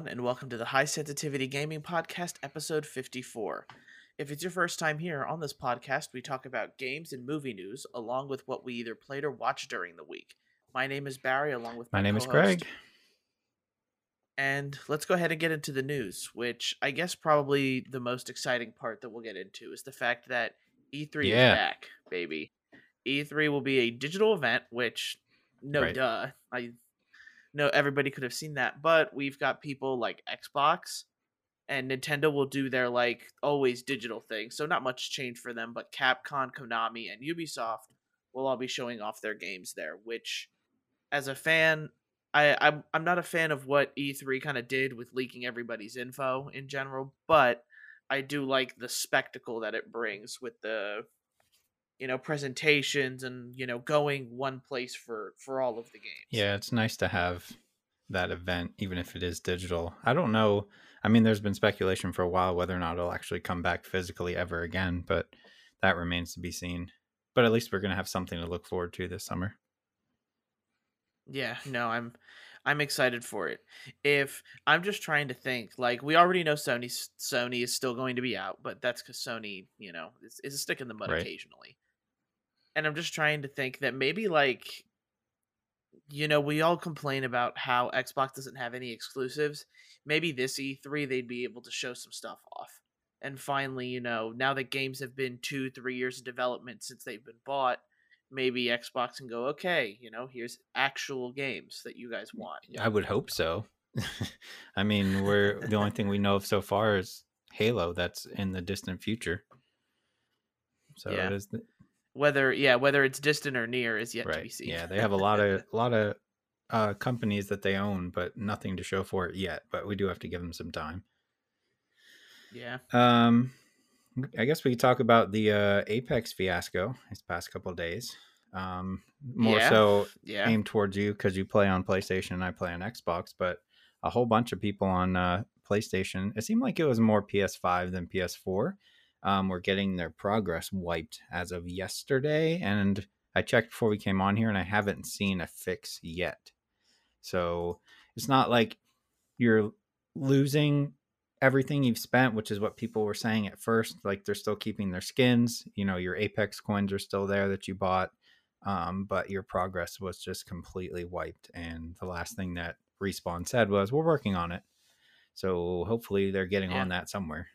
everyone, and welcome to the High Sensitivity Gaming Podcast, episode 54. If it's your first time here on this podcast, we talk about games and movie news, along with what we either played or watched during the week. My name is Barry, along with My my name is co-host. Greg. And let's go ahead and get into the news, which I guess probably the most exciting part that we'll get into is the fact that E3 Yeah. is back, baby. E3 will be a digital event, which no Right. duh. I know everybody could have seen that, but we've got people like Xbox and Nintendo will do their like always digital thing. So not much change for them, but Capcom, Konami, and Ubisoft will all be showing off their games there, which as a fan, I, I'm I'm not a fan of what E3 kind of did with leaking everybody's info in general, but I do like the spectacle that it brings with the you know presentations and you know going one place for for all of the games. Yeah, it's nice to have that event, even if it is digital. I don't know. I mean, there's been speculation for a while whether or not it'll actually come back physically ever again, but that remains to be seen. But at least we're going to have something to look forward to this summer. Yeah, no, I'm I'm excited for it. If I'm just trying to think, like we already know Sony Sony is still going to be out, but that's because Sony, you know, is, is a stick in the mud Right. occasionally. And I'm just trying to think that maybe like, you know, we all complain about how Xbox doesn't have any exclusives. Maybe this E3 they'd be able to show some stuff off. And finally, you know, now that games have been two, three years of development since they've been bought, maybe Xbox can go, okay, you know, here's actual games that you guys want. I would hope so. I mean, we're the only thing we know of so far is Halo that's in the distant future. So Yeah. it is the, Whether yeah, whether it's distant or near is yet to be seen. Yeah, they have a lot of a lot of uh, companies that they own, but nothing to show for it yet. But we do have to give them some time. yeah. Um, I guess we could talk about the uh, Apex fiasco these past couple of days. Um, more Yeah. so Yeah. aimed towards you because you play on PlayStation and I play on Xbox, but a whole bunch of people on uh, PlayStation. It seemed like it was more PS5 than PS4. Um, were getting their progress wiped as of yesterday, and I checked before we came on here, and I haven't seen a fix yet. So it's not like you're losing everything you've spent, which is what people were saying at first. Like they're still keeping their skins. You know, your Apex coins are still there that you bought, um, but your progress was just completely wiped. And the last thing that Respawn said was, "We're working on it." So hopefully they're getting Yeah. on that somewhere.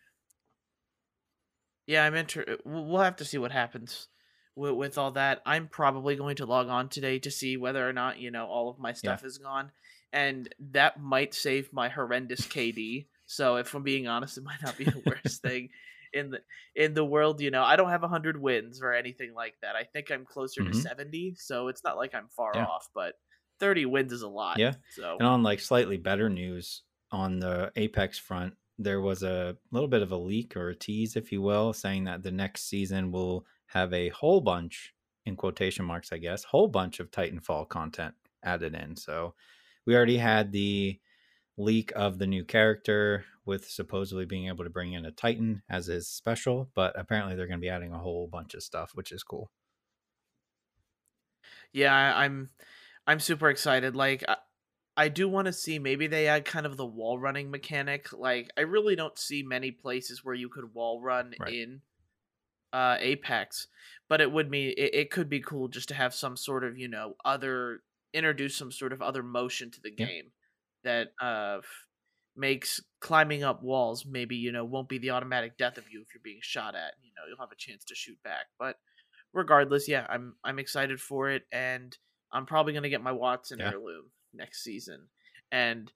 Yeah, I'm inter we'll we'll have to see what happens with, with all that. I'm probably going to log on today to see whether or not, you know, all of my stuff is gone. And that might save my horrendous KD. So if I'm being honest, it might not be the worst thing in the in the world, you know. I don't have 100 wins or anything like that. I think I'm closer to Mhm. 70, so it's not like I'm far Yeah. off, but 30 wins is a lot. Yeah. So And on like slightly better news on the Apex front, there was a little bit of a leak or a tease, if you will, saying that the next season will have a whole bunch, in quotation marks, I guess, whole bunch of Titanfall content added in. So we already had the leak of the new character with supposedly being able to bring in a Titan as his special, but apparently they're going to be adding a whole bunch of stuff, which is cool. yeah i'm i'm super excited like i, do want to see maybe they add kind of the wall running mechanic like i really don't see many places where you could wall run Right. in uh apex but it would mean it, it could be cool just to have some sort of you know other introduce some sort of other motion to the Yeah. game that uh makes climbing up walls maybe you know won't be the automatic death of you if you're being shot at you know you'll have a chance to shoot back but regardless yeah i'm i'm excited for it and i'm probably going to get my Wattson Yeah. heirloom next season and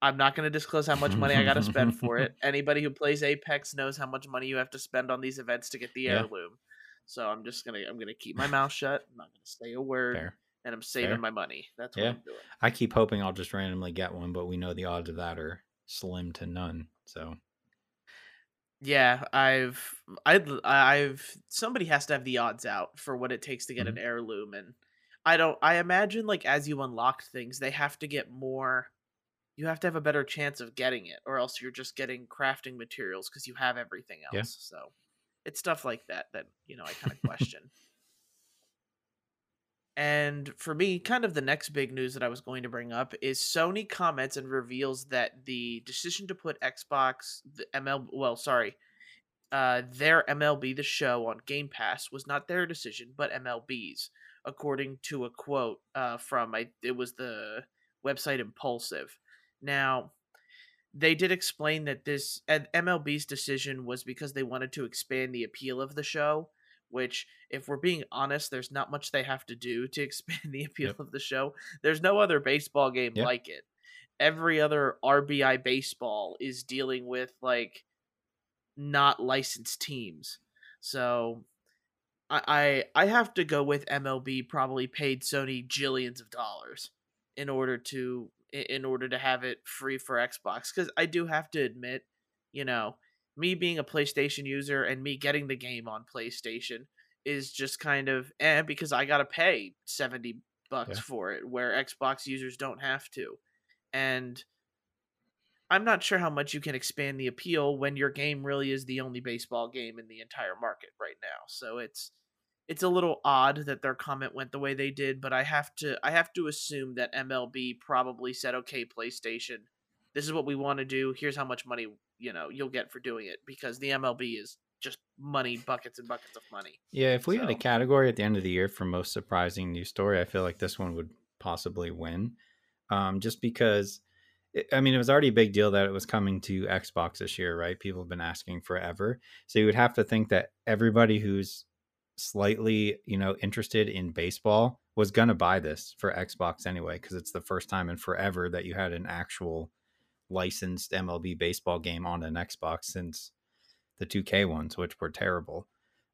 i'm not going to disclose how much money i got to spend for it anybody who plays apex knows how much money you have to spend on these events to get the Yeah. heirloom so i'm just going to i'm going to keep my mouth shut i'm not going to say a word Fair. and i'm saving Fair. my money that's what Yeah. i'm doing I keep hoping I'll just randomly get one, but we know the odds of that are slim to none. So Yeah, I've I'd I've somebody has to have the odds out for what it takes to get Mhm. an heirloom and I don't I imagine like as you unlock things they have to get more you have to have a better chance of getting it or else you're just getting crafting materials cuz you have everything else. Yeah. So it's stuff like that that, you know, I kind of question. And for me, kind of the next big news that I was going to bring up is Sony comments and reveals that the decision to put Xbox, the ML, well, sorry, uh, their MLB The Show on Game Pass was not their decision, but MLB's, according to a quote uh, from I, it was the website Impulsive. Now, they did explain that this MLB's decision was because they wanted to expand the appeal of the show which if we're being honest there's not much they have to do to expand the appeal yep. of the show there's no other baseball game yep. like it every other rbi baseball is dealing with like not licensed teams so I, I I have to go with MLB probably paid Sony jillions of dollars in order to in order to have it free for Xbox cuz I do have to admit, you know, me being a PlayStation user and me getting the game on PlayStation is just kind of eh because I gotta pay seventy bucks yeah. for it, where Xbox users don't have to. And I'm not sure how much you can expand the appeal when your game really is the only baseball game in the entire market right now. So it's it's a little odd that their comment went the way they did, but I have to I have to assume that MLB probably said, "Okay, PlayStation, this is what we want to do. Here's how much money you know you'll get for doing it because the MLB is just money buckets and buckets of money. Yeah, if we so. had a category at the end of the year for most surprising news story, I feel like this one would possibly win. Um, just because I mean, it was already a big deal that it was coming to Xbox this year, right? People have been asking forever. So you would have to think that everybody who's slightly, you know, interested in baseball was going to buy this for Xbox anyway because it's the first time in forever that you had an actual licensed MLB baseball game on an Xbox since the 2K ones, which were terrible.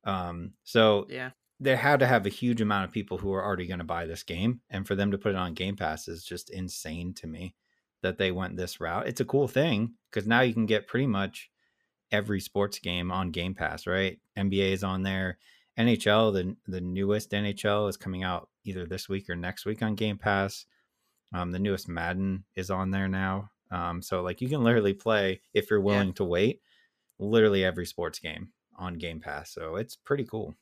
Um, so yeah, they had to have a huge amount of people who are already going to buy this game, and for them to put it on Game Pass is just insane to me that they went this route. It's a cool thing because now you can get pretty much every sports game on Game Pass, right? NBA is on there. NHL, the the newest NHL is coming out either this week or next week on Game Pass. Um, the newest Madden is on there now. Um, so like you can literally play if you're willing yeah. to wait, literally every sports game on Game Pass. So it's pretty cool.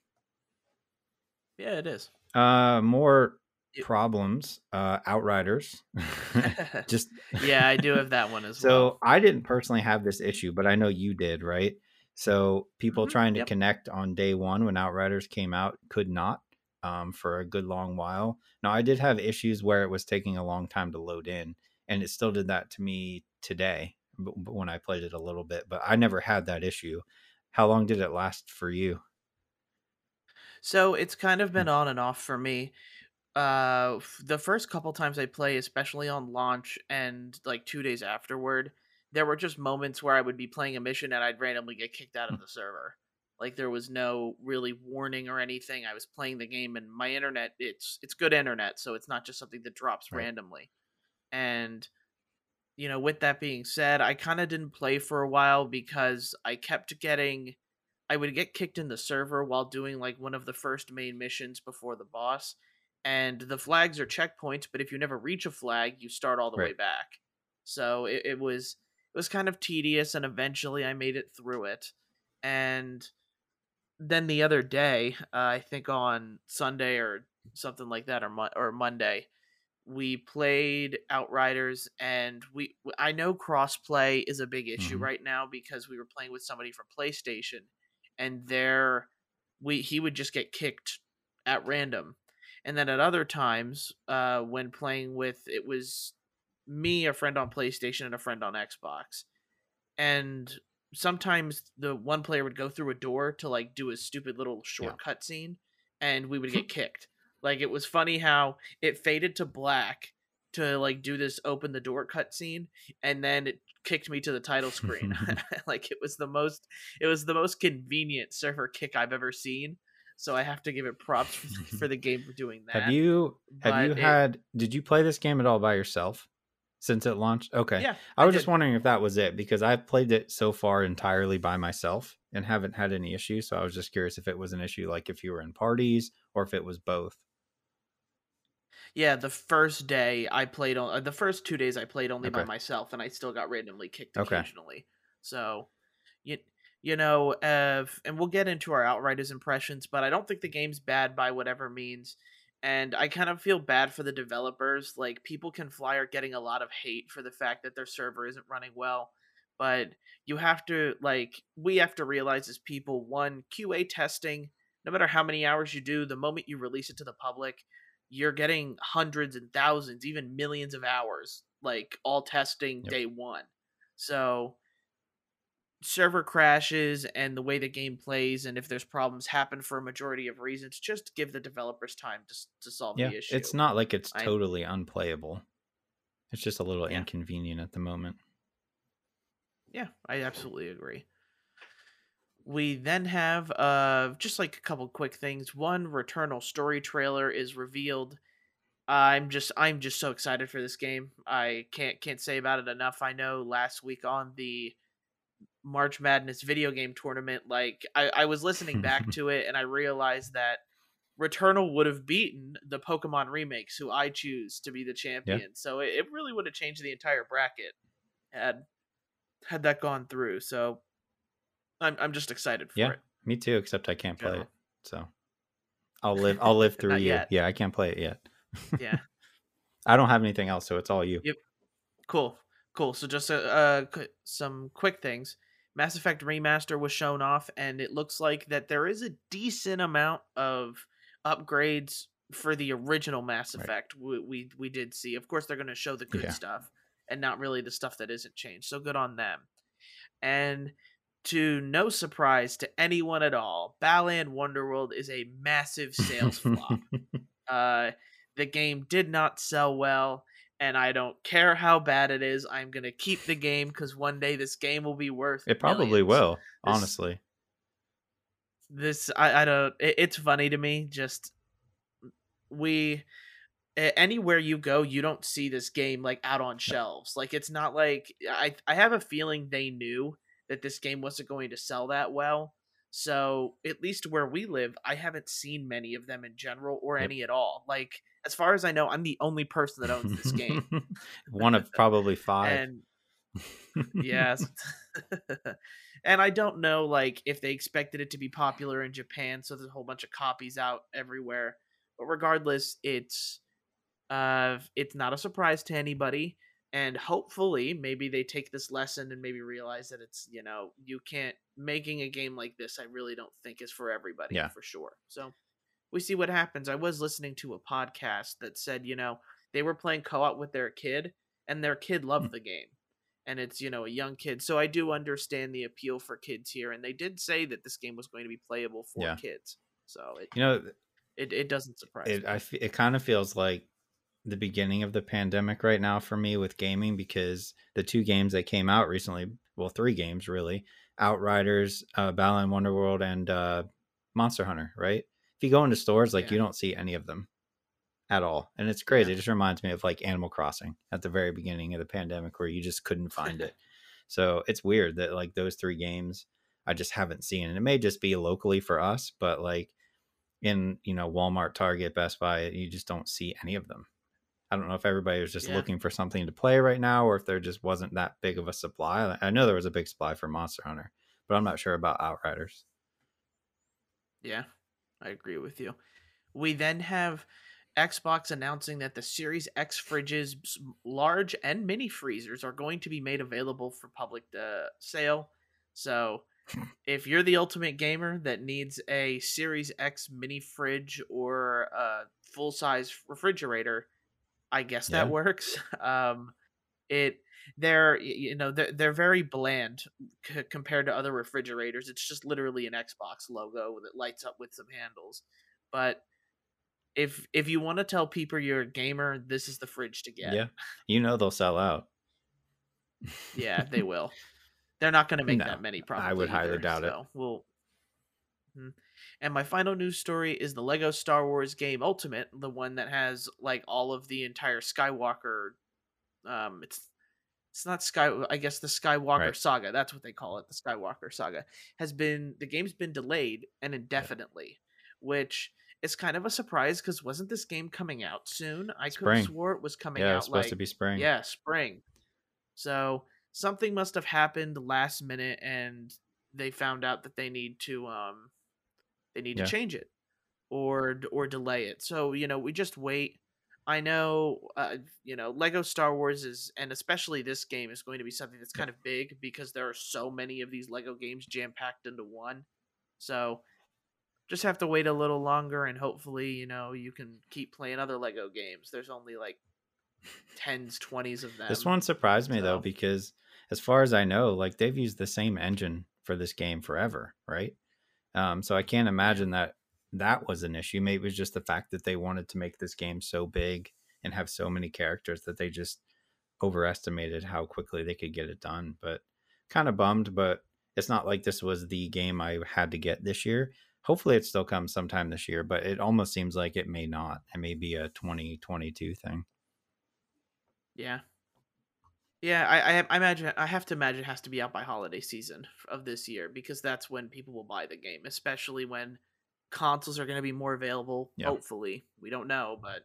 Yeah, it is. Uh, more problems. Uh, Outriders. Just yeah, I do have that one as so well. So I didn't personally have this issue, but I know you did, right? So people mm-hmm. trying to yep. connect on day one when Outriders came out could not um, for a good long while. Now I did have issues where it was taking a long time to load in, and it still did that to me today when I played it a little bit, but I never had that issue. How long did it last for you? So it's kind of been mm. on and off for me. Uh, the first couple times I play, especially on launch and like two days afterward, there were just moments where I would be playing a mission and I'd randomly get kicked out of the server. Like there was no really warning or anything. I was playing the game and my internet it's it's good internet, so it's not just something that drops right. randomly. And you know, with that being said, I kind of didn't play for a while because I kept getting I would get kicked in the server while doing like one of the first main missions before the boss. And the flags are checkpoints, but if you never reach a flag, you start all the right. way back. So it, it was it was kind of tedious and eventually I made it through it. And then the other day, uh, I think on Sunday or something like that or mo- or Monday, we played Outriders, and we I know crossplay is a big issue mm-hmm. right now because we were playing with somebody from PlayStation, and there we he would just get kicked at random, and then at other times uh, when playing with it was me, a friend on PlayStation, and a friend on Xbox, and sometimes the one player would go through a door to like do a stupid little shortcut yeah. cutscene, and we would get kicked like it was funny how it faded to black to like do this open the door cutscene, and then it kicked me to the title screen. like it was the most it was the most convenient server kick I've ever seen. So I have to give it props for the, game for doing that. Have you have but you it, had did you play this game at all by yourself since it launched? Okay. Yeah. I was I just wondering if that was it because I've played it so far entirely by myself and haven't had any issues. So I was just curious if it was an issue like if you were in parties or if it was both. Yeah, the first day I played on uh, the first two days I played only okay. by myself, and I still got randomly kicked okay. occasionally. So, you you know, uh, and we'll get into our Outriders impressions, but I don't think the game's bad by whatever means. And I kind of feel bad for the developers. Like people can fly are getting a lot of hate for the fact that their server isn't running well, but you have to like we have to realize as people one QA testing, no matter how many hours you do, the moment you release it to the public, you're getting hundreds and thousands, even millions of hours, like all testing yep. day 1. So server crashes and the way the game plays and if there's problems happen for a majority of reasons just give the developers time to, to solve yeah, the issue. it's not like it's totally I, unplayable. It's just a little yeah. inconvenient at the moment. Yeah i absolutely agree. We then have uh just like a couple quick things. One returnal story trailer is revealed. I'm just i'm just so excited for this game. I can't can't say about it enough. I know last week on the March Madness video game tournament, like I, I was listening back to it and I realized that Returnal would have beaten the Pokemon remakes, who I choose to be the champion. Yeah. So it, it, really would have changed the entire bracket had had that gone through. So I'm I'm just excited for yeah, it. Me too, except I can't play it. So I'll live I'll live through you. Yet. Yeah, I can't play it yet. yeah. I don't have anything else, so it's all you. Yep. Cool. Cool. So just uh, uh some quick things. Mass Effect Remaster was shown off, and it looks like that there is a decent amount of upgrades for the original Mass Effect. Right. We, we, we did see. Of course, they're going to show the good yeah. stuff and not really the stuff that isn't changed. So good on them. And to no surprise to anyone at all, Balan Wonderworld is a massive sales flop. Uh, the game did not sell well and I don't care how bad it is. I'm gonna keep the game because one day this game will be worth. It probably millions. will, this, honestly. This I I don't. It, it's funny to me. Just we anywhere you go, you don't see this game like out on shelves. Like it's not like I I have a feeling they knew that this game wasn't going to sell that well. So at least where we live, I haven't seen many of them in general or yep. any at all. Like as far as I know, I'm the only person that owns this game. One of probably five. and yes. and I don't know like if they expected it to be popular in Japan, so there's a whole bunch of copies out everywhere. But regardless, it's uh it's not a surprise to anybody. And hopefully maybe they take this lesson and maybe realize that it's, you know, you can't making a game like this, I really don't think is for everybody yeah. for sure. So we see what happens. I was listening to a podcast that said, you know, they were playing co-op with their kid and their kid loved hmm. the game. And it's, you know, a young kid. So I do understand the appeal for kids here and they did say that this game was going to be playable for yeah. kids. So it You know, it it doesn't surprise it, me. I f- it kind of feels like the beginning of the pandemic right now for me with gaming because the two games that came out recently, well, three games really, Outriders, uh, Balan Wonderworld, and uh, Monster Hunter, right? if you go into stores, like yeah. you don't see any of them at all. And it's crazy. Yeah. It just reminds me of like Animal Crossing at the very beginning of the pandemic where you just couldn't find it. So it's weird that like those three games I just haven't seen. And it may just be locally for us, but like in, you know, Walmart, Target, Best Buy, you just don't see any of them. I don't know if everybody was just yeah. looking for something to play right now or if there just wasn't that big of a supply. I know there was a big supply for Monster Hunter, but I'm not sure about Outriders. Yeah, I agree with you. We then have Xbox announcing that the Series X fridges, large and mini freezers, are going to be made available for public uh, sale. So, if you're the ultimate gamer that needs a Series X mini fridge or a full size refrigerator, I guess yeah. that works. Um, it they're you know they're, they're very bland c- compared to other refrigerators it's just literally an xbox logo that lights up with some handles but if if you want to tell people you're a gamer this is the fridge to get yeah you know they'll sell out yeah they will they're not going to make no, that many probably i would highly either, doubt so it we'll hmm. And my final news story is the Lego Star Wars game Ultimate, the one that has like all of the entire Skywalker um it's it's not Sky. I guess the Skywalker right. Saga. That's what they call it. The Skywalker Saga has been the game's been delayed and indefinitely, yeah. which is kind of a surprise because wasn't this game coming out soon? I could have swore it was coming yeah, out. Yeah, supposed like, to be spring. Yeah, spring. So something must have happened last minute, and they found out that they need to um they need yeah. to change it. or or delay it. So you know, we just wait. I know, uh, you know, Lego Star Wars is, and especially this game is going to be something that's kind of big because there are so many of these Lego games jam packed into one. So just have to wait a little longer, and hopefully, you know, you can keep playing other Lego games. There's only like tens, twenties of them. This one surprised me so. though because, as far as I know, like they've used the same engine for this game forever, right? Um, so I can't imagine that that was an issue. Maybe it was just the fact that they wanted to make this game so big and have so many characters that they just overestimated how quickly they could get it done. But kind of bummed, but it's not like this was the game I had to get this year. Hopefully, it still comes sometime this year, but it almost seems like it may not. It may be a 2022 thing. Yeah. Yeah, I, I, I imagine I have to imagine it has to be out by holiday season of this year because that's when people will buy the game, especially when consoles are going to be more available. Yeah. Hopefully, we don't know, but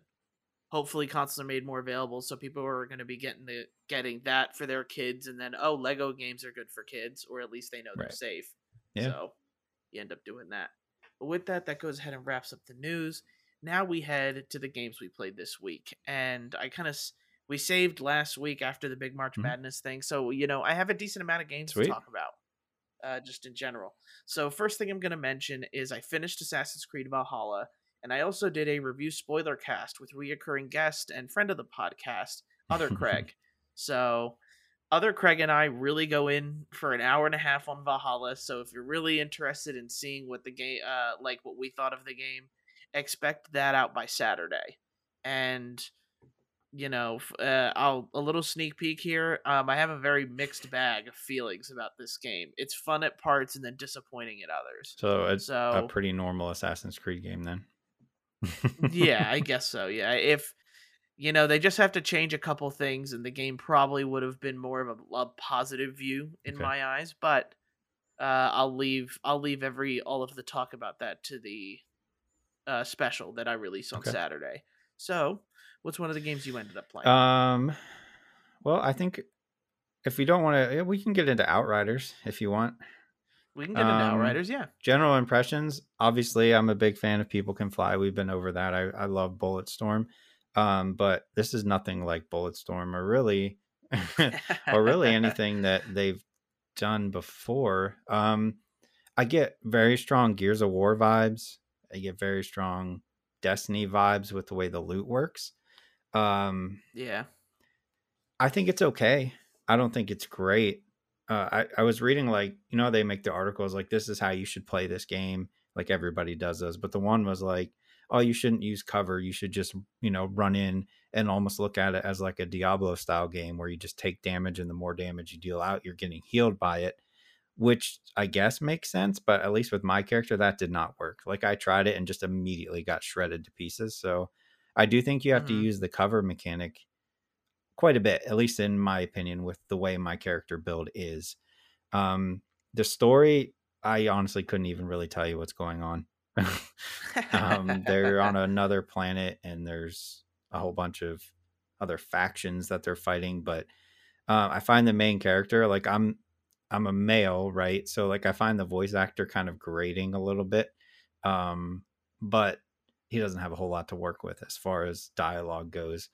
hopefully consoles are made more available, so people are going to be getting the getting that for their kids, and then oh, Lego games are good for kids, or at least they know they're right. safe. Yeah. So you end up doing that. But with that, that goes ahead and wraps up the news. Now we head to the games we played this week, and I kind of we saved last week after the big March mm-hmm. Madness thing, so you know I have a decent amount of games Sweet. to talk about uh, just in general. So, first thing I'm going to mention is I finished Assassin's Creed Valhalla, and I also did a review spoiler cast with reoccurring guest and friend of the podcast, Other Craig. so, Other Craig and I really go in for an hour and a half on Valhalla. So, if you're really interested in seeing what the game, uh, like what we thought of the game, expect that out by Saturday. And you know, uh, I'll a little sneak peek here. Um, I have a very mixed bag of feelings about this game. It's fun at parts and then disappointing at others. So it's so, a pretty normal Assassin's Creed game then. yeah, I guess so. Yeah, if you know they just have to change a couple things, and the game probably would have been more of a, a positive view in okay. my eyes. But uh, I'll leave I'll leave every all of the talk about that to the uh, special that I release on okay. Saturday. So What's one of the games you ended up playing? Um, well, I think if we don't want to, we can get into Outriders if you want. We can get into um, Outriders, yeah. General impressions. Obviously, I'm a big fan of People Can Fly. We've been over that. I, I love Bulletstorm. Um, but this is nothing like Bulletstorm or really or really anything that they've done before. Um, I get very strong Gears of War vibes. I get very strong Destiny vibes with the way the loot works. Um, yeah, I think it's okay. I don't think it's great. Uh, I I was reading like you know they make the articles like this is how you should play this game like everybody does those, but the one was like oh you shouldn't use cover you should just you know run in and almost look at it as like a Diablo style game where you just take damage and the more damage you deal out you're getting healed by it which I guess makes sense, but at least with my character, that did not work. Like I tried it and just immediately got shredded to pieces. So I do think you have mm-hmm. to use the cover mechanic quite a bit, at least in my opinion, with the way my character build is. Um, the story, I honestly couldn't even really tell you what's going on. um, they're on another planet and there's a whole bunch of other factions that they're fighting, but uh, I find the main character like I'm I'm a male, right? So like I find the voice actor kind of grating a little bit. Um, but he doesn't have a whole lot to work with as far as dialogue goes.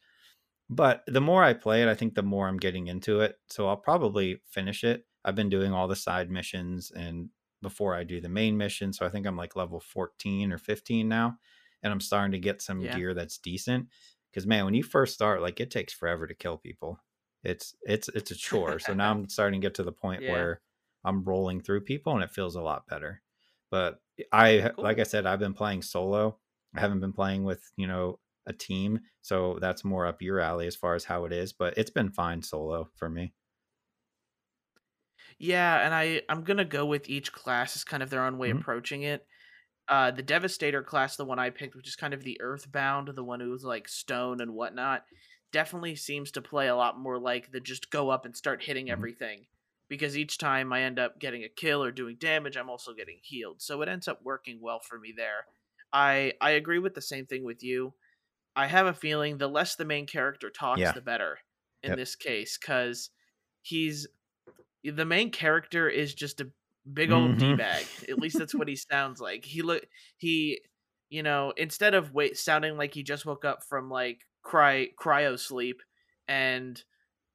But the more I play it, I think the more I'm getting into it. So I'll probably finish it. I've been doing all the side missions and before I do the main mission. So I think I'm like level 14 or 15 now. And I'm starting to get some yeah. gear that's decent. Because man, when you first start, like it takes forever to kill people. It's it's it's a chore. so now I'm starting to get to the point yeah. where I'm rolling through people and it feels a lot better. But I cool. like I said, I've been playing solo I haven't been playing with, you know, a team. So that's more up your alley as far as how it is, but it's been fine solo for me. Yeah, and I I'm going to go with each class is kind of their own way mm-hmm. approaching it. Uh, the Devastator class, the one I picked, which is kind of the Earthbound, the one who's like stone and whatnot, definitely seems to play a lot more like the just go up and start hitting mm-hmm. everything. Because each time I end up getting a kill or doing damage, I'm also getting healed. So it ends up working well for me there. I I agree with the same thing with you. I have a feeling the less the main character talks, yeah. the better in yep. this case, because he's the main character is just a big old mm-hmm. d bag. At least that's what he sounds like. He look he you know, instead of wait sounding like he just woke up from like cry cryo sleep and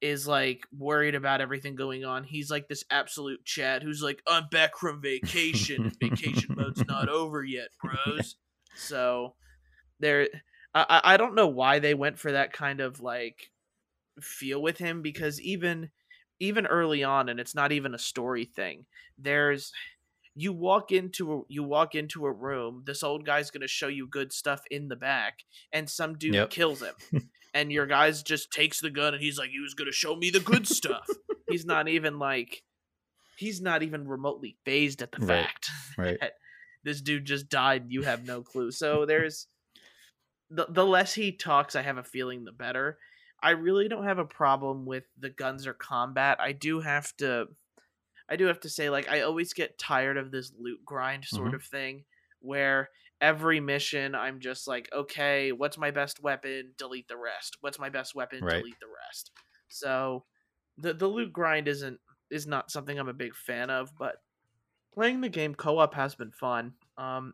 is like worried about everything going on. He's like this absolute Chad who's like, I'm back from vacation. vacation mode's not over yet, bros. So there I I don't know why they went for that kind of like feel with him because even even early on and it's not even a story thing there's you walk into a, you walk into a room this old guy's going to show you good stuff in the back and some dude yep. kills him and your guy's just takes the gun and he's like he was going to show me the good stuff he's not even like he's not even remotely phased at the right. fact right. that this dude just died you have no clue so there's the, the less he talks i have a feeling the better I really don't have a problem with the guns or combat. I do have to I do have to say like I always get tired of this loot grind sort mm-hmm. of thing where every mission I'm just like, okay, what's my best weapon? Delete the rest. What's my best weapon? Right. Delete the rest. So the the loot grind isn't is not something I'm a big fan of, but playing the game co-op has been fun. Um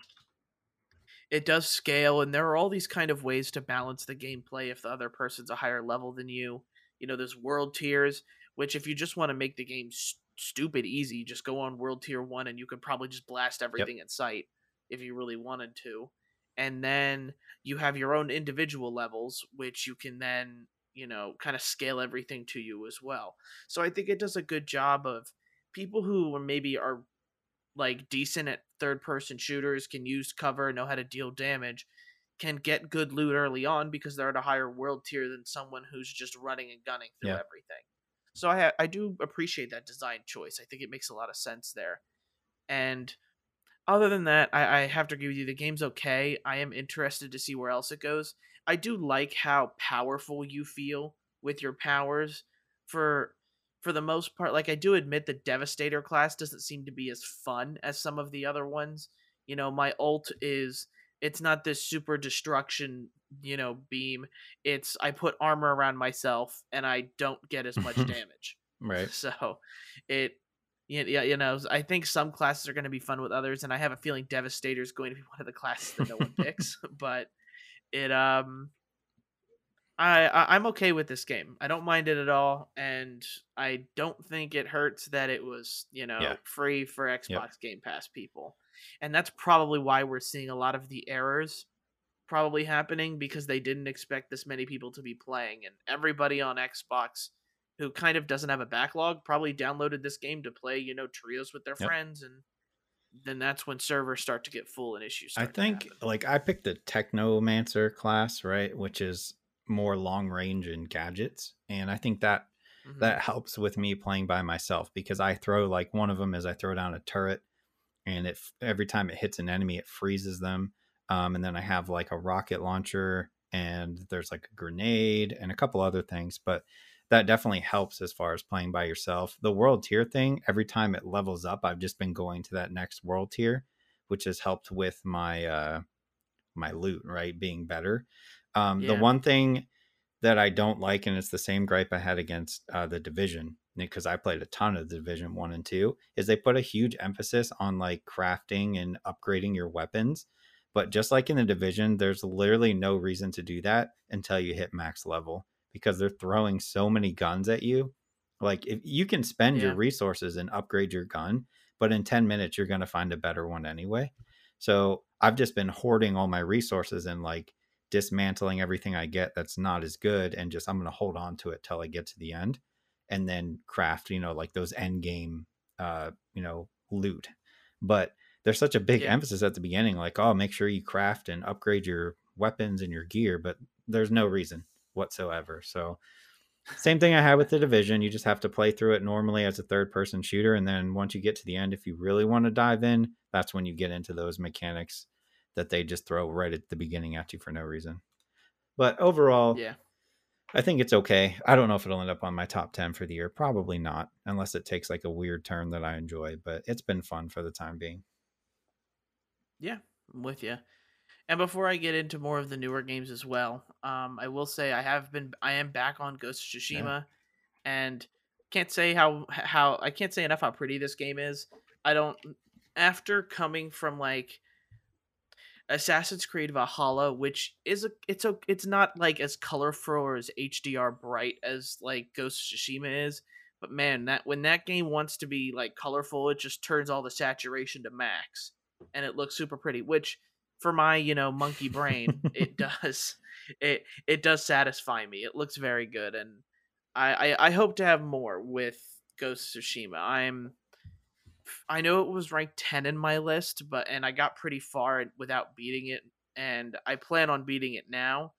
it does scale and there are all these kind of ways to balance the gameplay if the other person's a higher level than you you know there's world tiers which if you just want to make the game st- stupid easy just go on world tier 1 and you could probably just blast everything yep. in sight if you really wanted to and then you have your own individual levels which you can then you know kind of scale everything to you as well so i think it does a good job of people who maybe are like decent at third person shooters, can use cover, know how to deal damage, can get good loot early on because they're at a higher world tier than someone who's just running and gunning through yeah. everything. So I I do appreciate that design choice. I think it makes a lot of sense there. And other than that, I, I have to agree with you. The game's okay. I am interested to see where else it goes. I do like how powerful you feel with your powers. For for the most part, like I do admit the Devastator class doesn't seem to be as fun as some of the other ones. You know, my ult is it's not this super destruction, you know, beam. It's I put armor around myself and I don't get as much damage. Right. So it yeah, you know, I think some classes are going to be fun with others, and I have a feeling Devastator is going to be one of the classes that no one picks. But it, um, I, I am okay with this game. I don't mind it at all, and I don't think it hurts that it was you know yeah. free for Xbox yep. Game Pass people, and that's probably why we're seeing a lot of the errors probably happening because they didn't expect this many people to be playing, and everybody on Xbox who kind of doesn't have a backlog probably downloaded this game to play you know trios with their yep. friends and then that's when servers start to get full and issues. I think like I picked the Technomancer class, right, which is more long range and gadgets and i think that mm-hmm. that helps with me playing by myself because i throw like one of them is i throw down a turret and it every time it hits an enemy it freezes them um, and then i have like a rocket launcher and there's like a grenade and a couple other things but that definitely helps as far as playing by yourself the world tier thing every time it levels up i've just been going to that next world tier which has helped with my uh my loot right being better um, yeah. The one thing that I don't like, and it's the same gripe I had against uh, the division, because I played a ton of the division one and two, is they put a huge emphasis on like crafting and upgrading your weapons. But just like in the division, there's literally no reason to do that until you hit max level because they're throwing so many guns at you. Like if you can spend yeah. your resources and upgrade your gun, but in 10 minutes you're going to find a better one anyway. So I've just been hoarding all my resources and like dismantling everything I get that's not as good and just I'm going to hold on to it till I get to the end and then craft, you know, like those end game uh, you know, loot. But there's such a big yeah. emphasis at the beginning like, oh, make sure you craft and upgrade your weapons and your gear, but there's no reason whatsoever. So same thing I had with the division. You just have to play through it normally as a third person shooter. And then once you get to the end, if you really want to dive in, that's when you get into those mechanics that they just throw right at the beginning at you for no reason. But overall, yeah. I think it's okay. I don't know if it'll end up on my top 10 for the year. Probably not, unless it takes like a weird turn that I enjoy, but it's been fun for the time being. Yeah, I'm with you. And before I get into more of the newer games as well, um, I will say I have been I am back on Ghost of Tsushima yeah. and can't say how how I can't say enough how pretty this game is. I don't after coming from like Assassin's Creed Valhalla, which is a it's a it's not like as colorful or as HDR bright as like Ghost of Tsushima is, but man, that when that game wants to be like colorful, it just turns all the saturation to max, and it looks super pretty. Which, for my you know monkey brain, it does it it does satisfy me. It looks very good, and I I, I hope to have more with Ghost of Tsushima. I'm I know it was ranked 10 in my list, but and I got pretty far without beating it and I plan on beating it now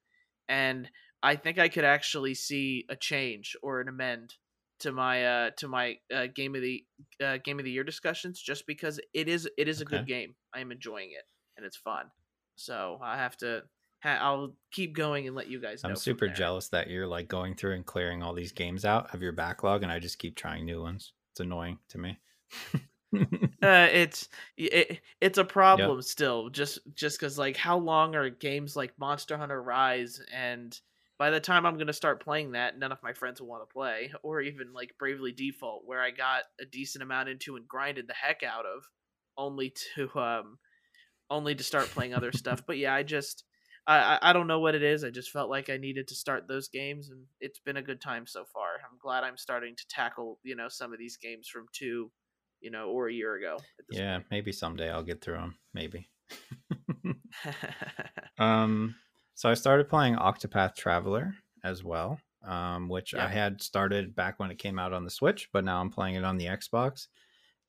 and I think I could actually see a change or an amend to my uh to my uh, game of the uh, game of the year discussions just because it is it is a Okay. good game. I am enjoying it and it's fun. So, I have to I'll keep going and let you guys know. I'm super jealous that you're like going through and clearing all these games out of your backlog, and I just keep trying new ones. It's annoying to me. Uh, it's it, it's a problem still. Just just because like how long are games like Monster Hunter Rise and by the time I'm gonna start playing that, none of my friends will want to play, or even like Bravely Default, where I got a decent amount into and grinded the heck out of, only to um, only to start playing other stuff. But yeah, I just I- I don't know what it is. I just felt like I needed to start those games, and it's been a good time so far. I'm glad I'm starting to tackle you know some of these games from two, you know, or a year ago. Yeah, point. maybe someday I'll get through them. Maybe. um, so I started playing Octopath Traveler as well, um, which I had started back when it came out on the Switch, but now I'm playing it on the Xbox.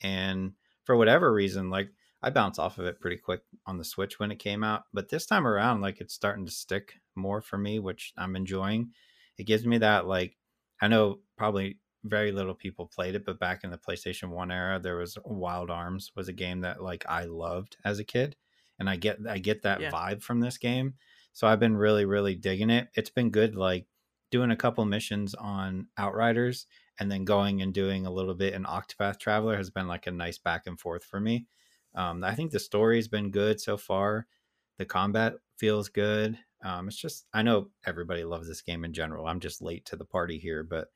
And for whatever reason, like I bounce off of it pretty quick on the Switch when it came out, but this time around, like it's starting to stick more for me, which I'm enjoying. It gives me that like I know probably very little people played it, but back in the PlayStation 1 era, there was Wild Arms was a game that like I loved as a kid. And I get I get that Yeah. vibe from this game. So I've been really, really digging it. It's been good like doing a couple missions on Outriders and then going and doing a little bit in Octopath Traveler has been like a nice back and forth for me. Um, I think the story's been good so far. The combat feels good. Um, it's just I know everybody loves this game in general. I'm just late to the party here, but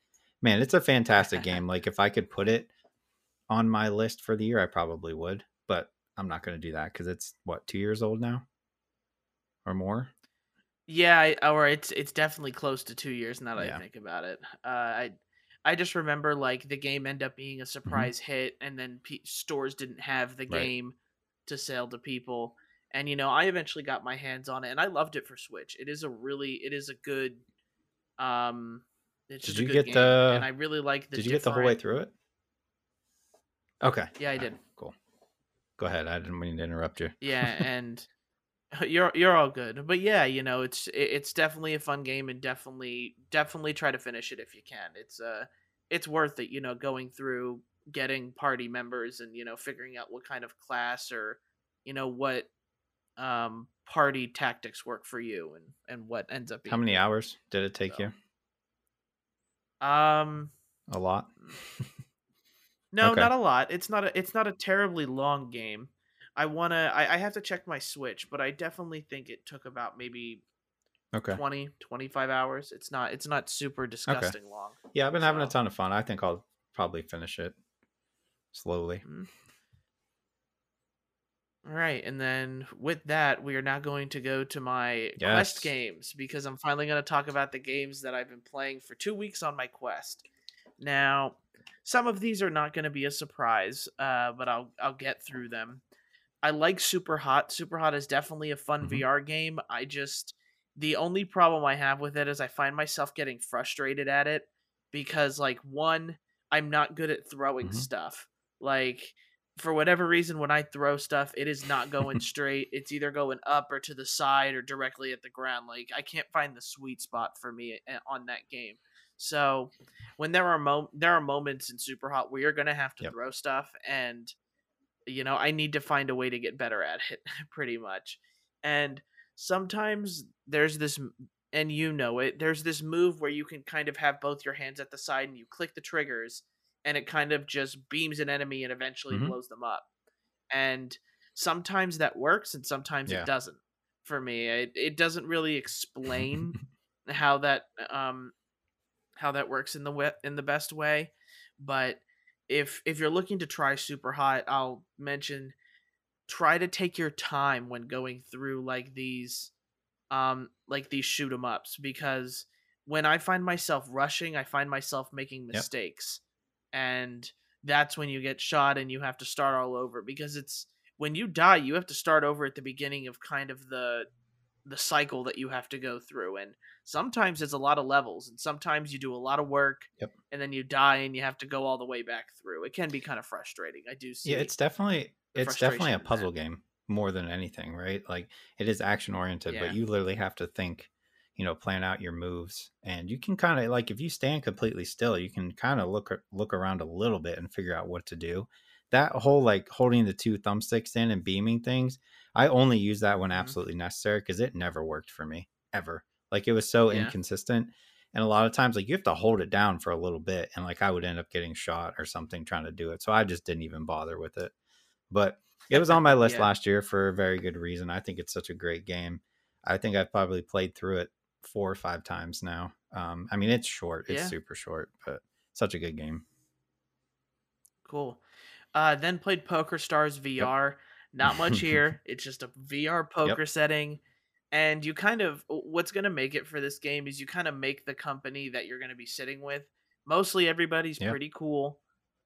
man, it's a fantastic game. Like if I could put it on my list for the year, I probably would. But I'm not going to do that because it's what two years old now or more. Yeah, I, or it's it's definitely close to two years now that Yeah. I think about it. Uh, I I just remember like the game ended up being a surprise hit, and then pe stores didn't have the Right. game to sell to people. And you know, I eventually got my hands on it, and I loved it for Switch. It is a really, it is a good, um, it's Did you get game, the- and I really like the. Did you get the whole way through it? Okay. Yeah, I All right, did. Cool. Go ahead. I didn't mean to interrupt you. yeah and you're you're all good but yeah you know it's it's definitely a fun game and definitely definitely try to finish it if you can it's uh it's worth it you know going through getting party members and you know figuring out what kind of class or you know what um party tactics work for you and and what ends up being How many hours did it take So- you? Um A lot. No, Okay. not a lot. It's not a it's not a terribly long game. I wanna I, I have to check my Switch, but I definitely think it took about maybe Okay. 20, 25 hours. It's not it's not super disgusting long. Yeah, I've been having a ton of fun. I think I'll probably finish it slowly. All right, and then with that, we are now going to go to my Yes. quest games because I'm finally going to talk about the games that I've been playing for two weeks on my quest. Now, some of these are not going to be a surprise, uh, but I'll I'll get through them. I like Super Hot. Super Hot is definitely a fun Mhm. VR game. I just the only problem I have with it is I find myself getting frustrated at it because like one, I'm not good at throwing Mhm. stuff. Like for whatever reason when I throw stuff, it is not going straight. It's either going up or to the side or directly at the ground. Like I can't find the sweet spot for me eh, on that game. So when there are mo- there are moments in Super Hot where you're gonna have to Yep. throw stuff, and you know I need to find a way to get better at it, pretty much. And sometimes there's this, and you know it. There's this move where you can kind of have both your hands at the side and you click the triggers, and it kind of just beams an enemy and eventually Mhm. blows them up. And sometimes that works, and sometimes Yeah. it doesn't. For me, it, it doesn't really explain how that um how that works in the in the best way but if if you're looking to try super hot i'll mention try to take your time when going through like these um like these shoot 'em ups because when I find myself rushing, I find myself making mistakes. And that's when you get shot and you have to start all over because it's when you die, you have to start over at the beginning of kind of the the cycle that you have to go through and sometimes it's a lot of levels and sometimes you do a lot of work Yep. and then you die and you have to go all the way back through. It can be kind of frustrating. I do see Yeah, it's definitely it's definitely a puzzle game more than anything, right? Like it is action oriented, Yeah. but you literally have to think, you know, plan out your moves, and you can kind of like if you stand completely still, you can kind of look look around a little bit and figure out what to do. That whole like holding the two thumbsticks in and beaming things, I only use that when Mhm. absolutely necessary because it never worked for me ever. Like it was so Yeah. inconsistent. And a lot of times, like you have to hold it down for a little bit, and like I would end up getting shot or something trying to do it. So I just didn't even bother with it. But it was on my list Yeah. last year for a very good reason. I think it's such a great game. I think I've probably played through it four or five times now. Um, I mean, it's short, it's Yeah. super short, but such a good game. Cool. Uh, then played Poker Stars VR. Not much here. it's just a VR poker setting. And you kind of, what's going to make it for this game is you kind of make the company that you're going to be sitting with. Mostly everybody's Yeah. pretty cool.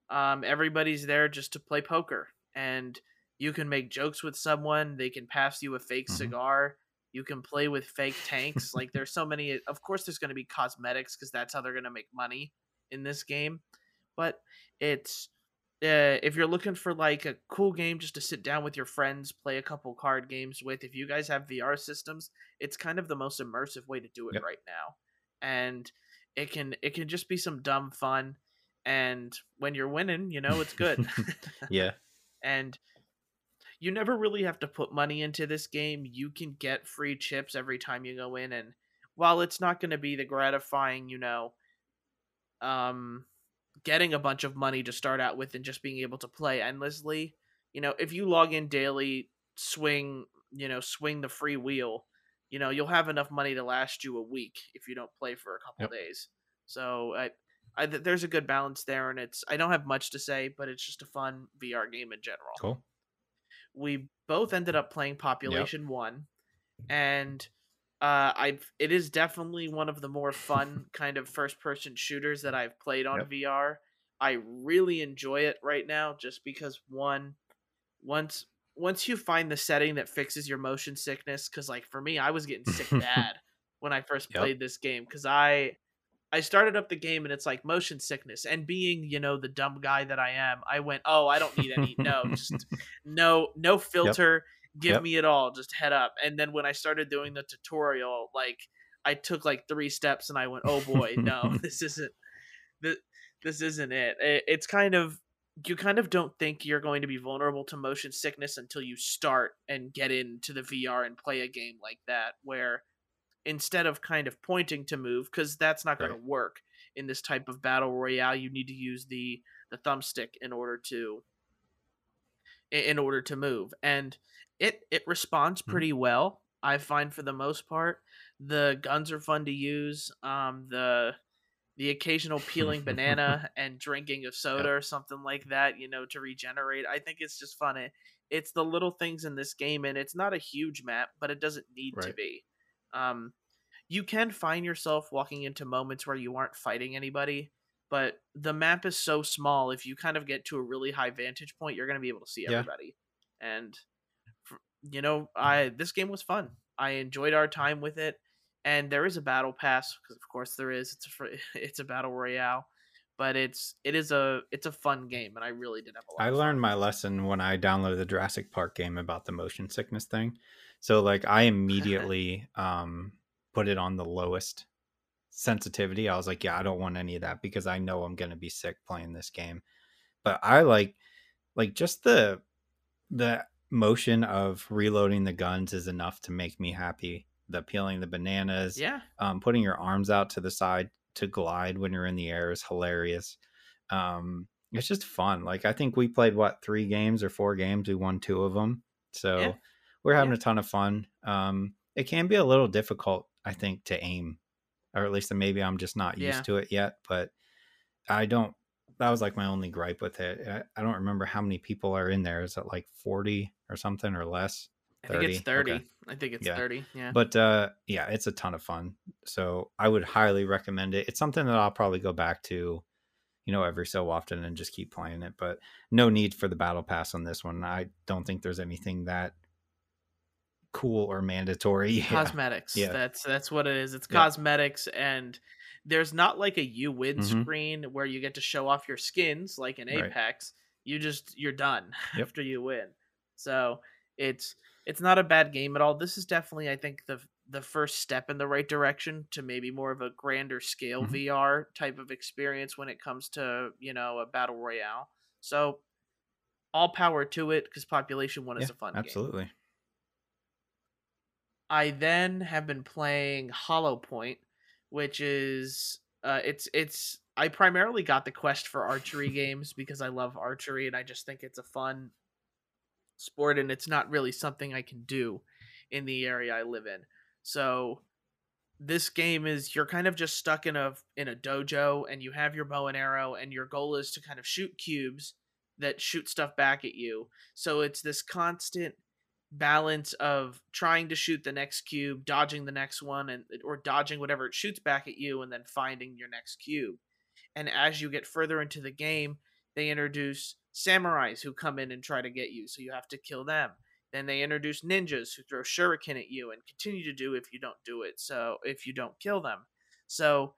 Um, everybody's there just to play poker. And you can make jokes with someone. They can pass you a fake Mhm. cigar. You can play with fake tanks. like there's so many. Of course, there's going to be cosmetics because that's how they're going to make money in this game. But it's uh, if you're looking for like a cool game just to sit down with your friends, play a couple card games with, if you guys have VR systems, it's kind of the most immersive way to do it Yep. right now. And it can it can just be some dumb fun and when you're winning, you know, it's good. Yeah. and you never really have to put money into this game. You can get free chips every time you go in and while it's not going to be the gratifying, you know, um getting a bunch of money to start out with and just being able to play endlessly, you know, if you log in daily, swing, you know, swing the free wheel, you know, you'll have enough money to last you a week if you don't play for a couple Yep. days. So, I I, there's a good balance there, and it's I don't have much to say, but it's just a fun VR game in general Cool. We both ended up playing Population One, and uh, I it is definitely one of the more fun kind of first person shooters that I've played on Yep. VR. I really enjoy it right now, just because one, once once you find the setting that fixes your motion sickness, because like for me, I was getting sick bad when I first Yep. played this game, because I I started up the game and it's like motion sickness, and being you know the dumb guy that I am, I went, oh, I don't need any, no, just no no filter give Yep. me it all just head up and then when i started doing the tutorial like i took like three steps and i went oh boy no this isn't this, this isn't it. it it's kind of you kind of don't think you're going to be vulnerable to motion sickness until you start and get into the vr and play a game like that where instead of kind of pointing to move because that's not going Right. to work in this type of battle royale. You need to use the the thumbstick in order to in order to move and it it responds Mhm. pretty well i find for the most part. The guns are fun to use um the the occasional peeling banana and drinking of soda or something like that you know to regenerate i think it's just fun it, it's the little things in this game and it's not a huge map but it doesn't need to be um you can find yourself walking into moments where you aren't fighting anybody but the map is so small if you kind of get to a really high vantage point you're going to be able to see Yeah. everybody and you know i this game was fun i enjoyed our time with it and there is a battle pass because of course there is it's a it's a battle royale but it's it is a it's a fun game and i really did have a lot I learned my lesson when I downloaded the Jurassic Park game about the motion sickness thing. So like I immediately um put it on the lowest sensitivity. I was like, yeah, I don't want any of that because I know I'm going to be sick playing this game. But I like like just the the motion of reloading the guns is enough to make me happy. The peeling the bananas, yeah um, putting your arms out to the side to glide when you're in the air is hilarious. Um, it's just fun. Like I think we played what three games or four games. We won two of them, so Yeah. We're having Yeah. a ton of fun. Um, it can be a little difficult, I think, to aim, or at least maybe I'm just not used Yeah. to it yet. But I don't. That was like my only gripe with it. I, I don't remember how many people are in there. Is it like 40 or something or less. I think it's 30. Okay. I think it's yeah. 30. Yeah. But uh yeah, it's a ton of fun. So I would highly recommend it. It's something that I'll probably go back to, you know, every so often and just keep playing it. But no need for the battle pass on this one. I don't think there's anything that cool or mandatory. Cosmetics. Yeah. That's that's what it is. It's yeah. cosmetics and there's not like a you win mm-hmm. screen where you get to show off your skins like in Apex. Right. You just you're done yep. after you win. So it's it's not a bad game at all. This is definitely, I think, the the first step in the right direction to maybe more of a grander scale mm-hmm. VR type of experience when it comes to you know a battle royale. So all power to it because population one yeah, is a fun absolutely. Game. I then have been playing Holopoint, which is uh, it's it's I primarily got the quest for archery games because I love archery and I just think it's a fun sport and it's not really something I can do in the area I live in. So this game is you're kind of just stuck in a in a dojo and you have your bow and arrow and your goal is to kind of shoot cubes that shoot stuff back at you. So it's this constant balance of trying to shoot the next cube, dodging the next one and or dodging whatever it shoots back at you and then finding your next cube. And as you get further into the game, they introduce samurais who come in and try to get you, so you have to kill them. Then they introduce ninjas who throw shuriken at you and continue to do if you don't do it. So if you don't kill them, so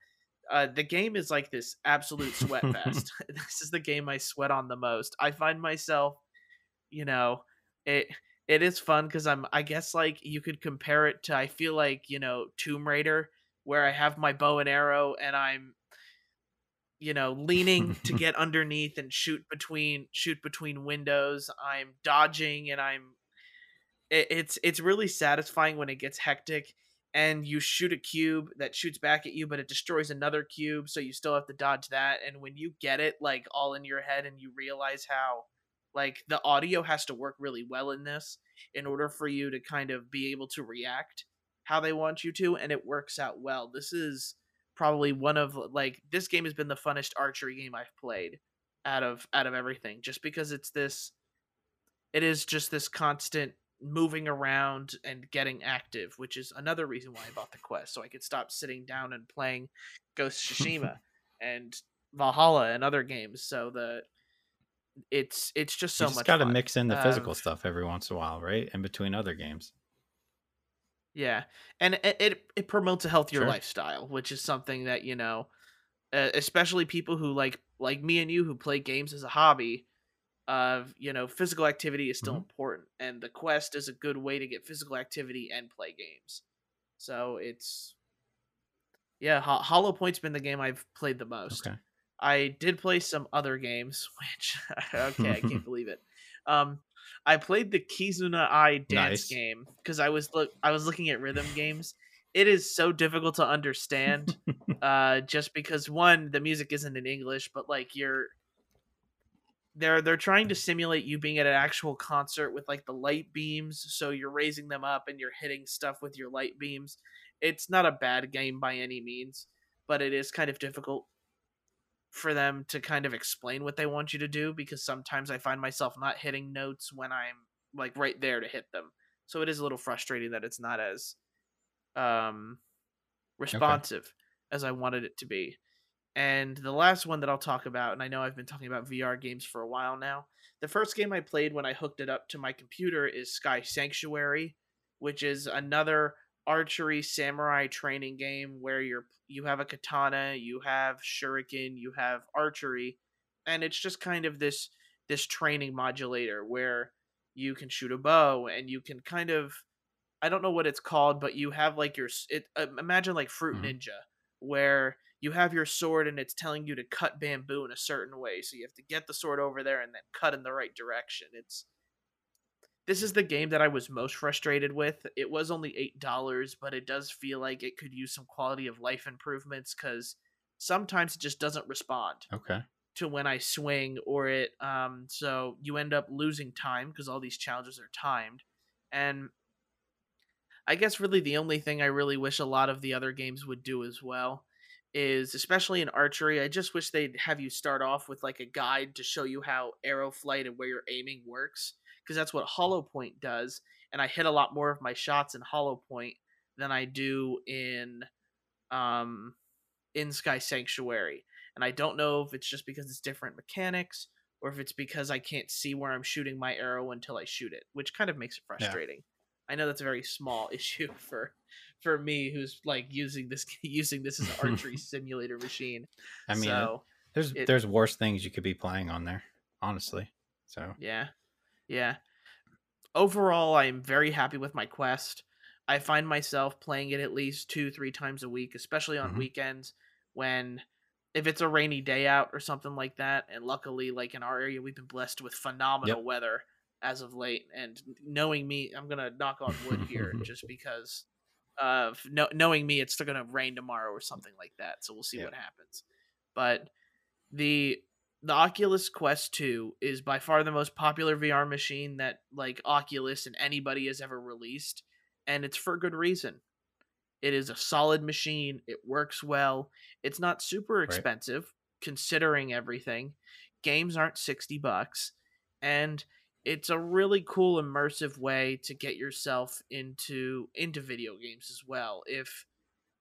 uh, the game is like this absolute sweat fest. this is the game I sweat on the most. I find myself, you know, it it is fun because I'm I guess like you could compare it to I feel like you know Tomb Raider where I have my bow and arrow and I'm you know leaning to get underneath and shoot between shoot between windows i'm dodging and i'm it, it's it's really satisfying when it gets hectic and you shoot a cube that shoots back at you but it destroys another cube so you still have to dodge that and when you get it like all in your head and you realize how like the audio has to work really well in this in order for you to kind of be able to react how they want you to and it works out well. This is probably one of like this game has been the funnest archery game I've played out of out of everything just because it's this it is just this constant moving around and getting active which is another reason why I bought the quest so I could stop sitting down and playing Ghost Tsushima and Valhalla and other games. So the it's it's just so much. you just much got to mix in the physical um, stuff every once in a while right in between other games yeah, and it it, it promotes a healthier sure. lifestyle, which is something that you know, uh, especially people who like like me and you who play games as a hobby. Of you know, physical activity is still mm-hmm. important, and the quest is a good way to get physical activity and play games. So it's yeah, Ho- Holopoint's been the game I've played the most. Okay. I did play some other games, which okay, I can't believe it. Um, I played the Kizuna Ai dance nice. game because I was look I was looking at rhythm games. It is so difficult to understand, uh, just because one the music isn't in English, but like you're they're they're trying to simulate you being at an actual concert with like the light beams, so you're raising them up and you're hitting stuff with your light beams. It's not a bad game by any means, but it is kind of difficult for them to kind of explain what they want you to do because sometimes I find myself not hitting notes when I'm like right there to hit them. So it is a little frustrating that it's not as um responsive okay. as I wanted it to be. And the last one that I'll talk about, and I know I've been talking about VR games for a while now. The first game I played when I hooked it up to my computer is Sky Sanctuary, which is another archery samurai training game where you're you have a katana, you have shuriken, you have archery, and it's just kind of this this training modulator where you can shoot a bow and you can kind of I don't know what it's called, but you have like your it uh, imagine like Fruit mm-hmm. Ninja where you have your sword and it's telling you to cut bamboo in a certain way, so you have to get the sword over there and then cut in the right direction. It's this is the game that I was most frustrated with. It was only eight dollars, but it does feel like it could use some quality of life improvements because sometimes it just doesn't respond. Okay. To when I swing or it, um, so you end up losing time because all these challenges are timed, and I guess really the only thing I really wish a lot of the other games would do as well is especially in archery i just wish they'd have you start off with like a guide to show you how arrow flight and where you're aiming works because that's what Holopoint does, and I hit a lot more of my shots in Holopoint than I do in um in Sky Sanctuary. And I don't know if it's just because it's different mechanics or if it's because I can't see where I'm shooting my arrow until I shoot it, which kind of makes it frustrating. Yeah. I know that's a very small issue for for me who's like using this using this as an archery simulator machine. I mean, so, there's it, there's worse things you could be playing on there, honestly. So yeah, yeah. Overall, I'm very happy with my quest. I find myself playing it at least two, three times a week, especially on mm-hmm. weekends when if it's a rainy day out or something like that. And luckily, like in our area, we've been blessed with phenomenal yep. weather as of late. And knowing me, I'm gonna knock on wood here just because of no, knowing me, it's still gonna rain tomorrow or something like that. So we'll see yep. what happens. But the the Oculus Quest 2 is by far the most popular VR machine that like Oculus and anybody has ever released and it's for good reason. It is a solid machine. It works well. It's not super expensive right. considering everything. Games aren't 60 bucks and it's a really cool immersive way to get yourself into into video games as well. If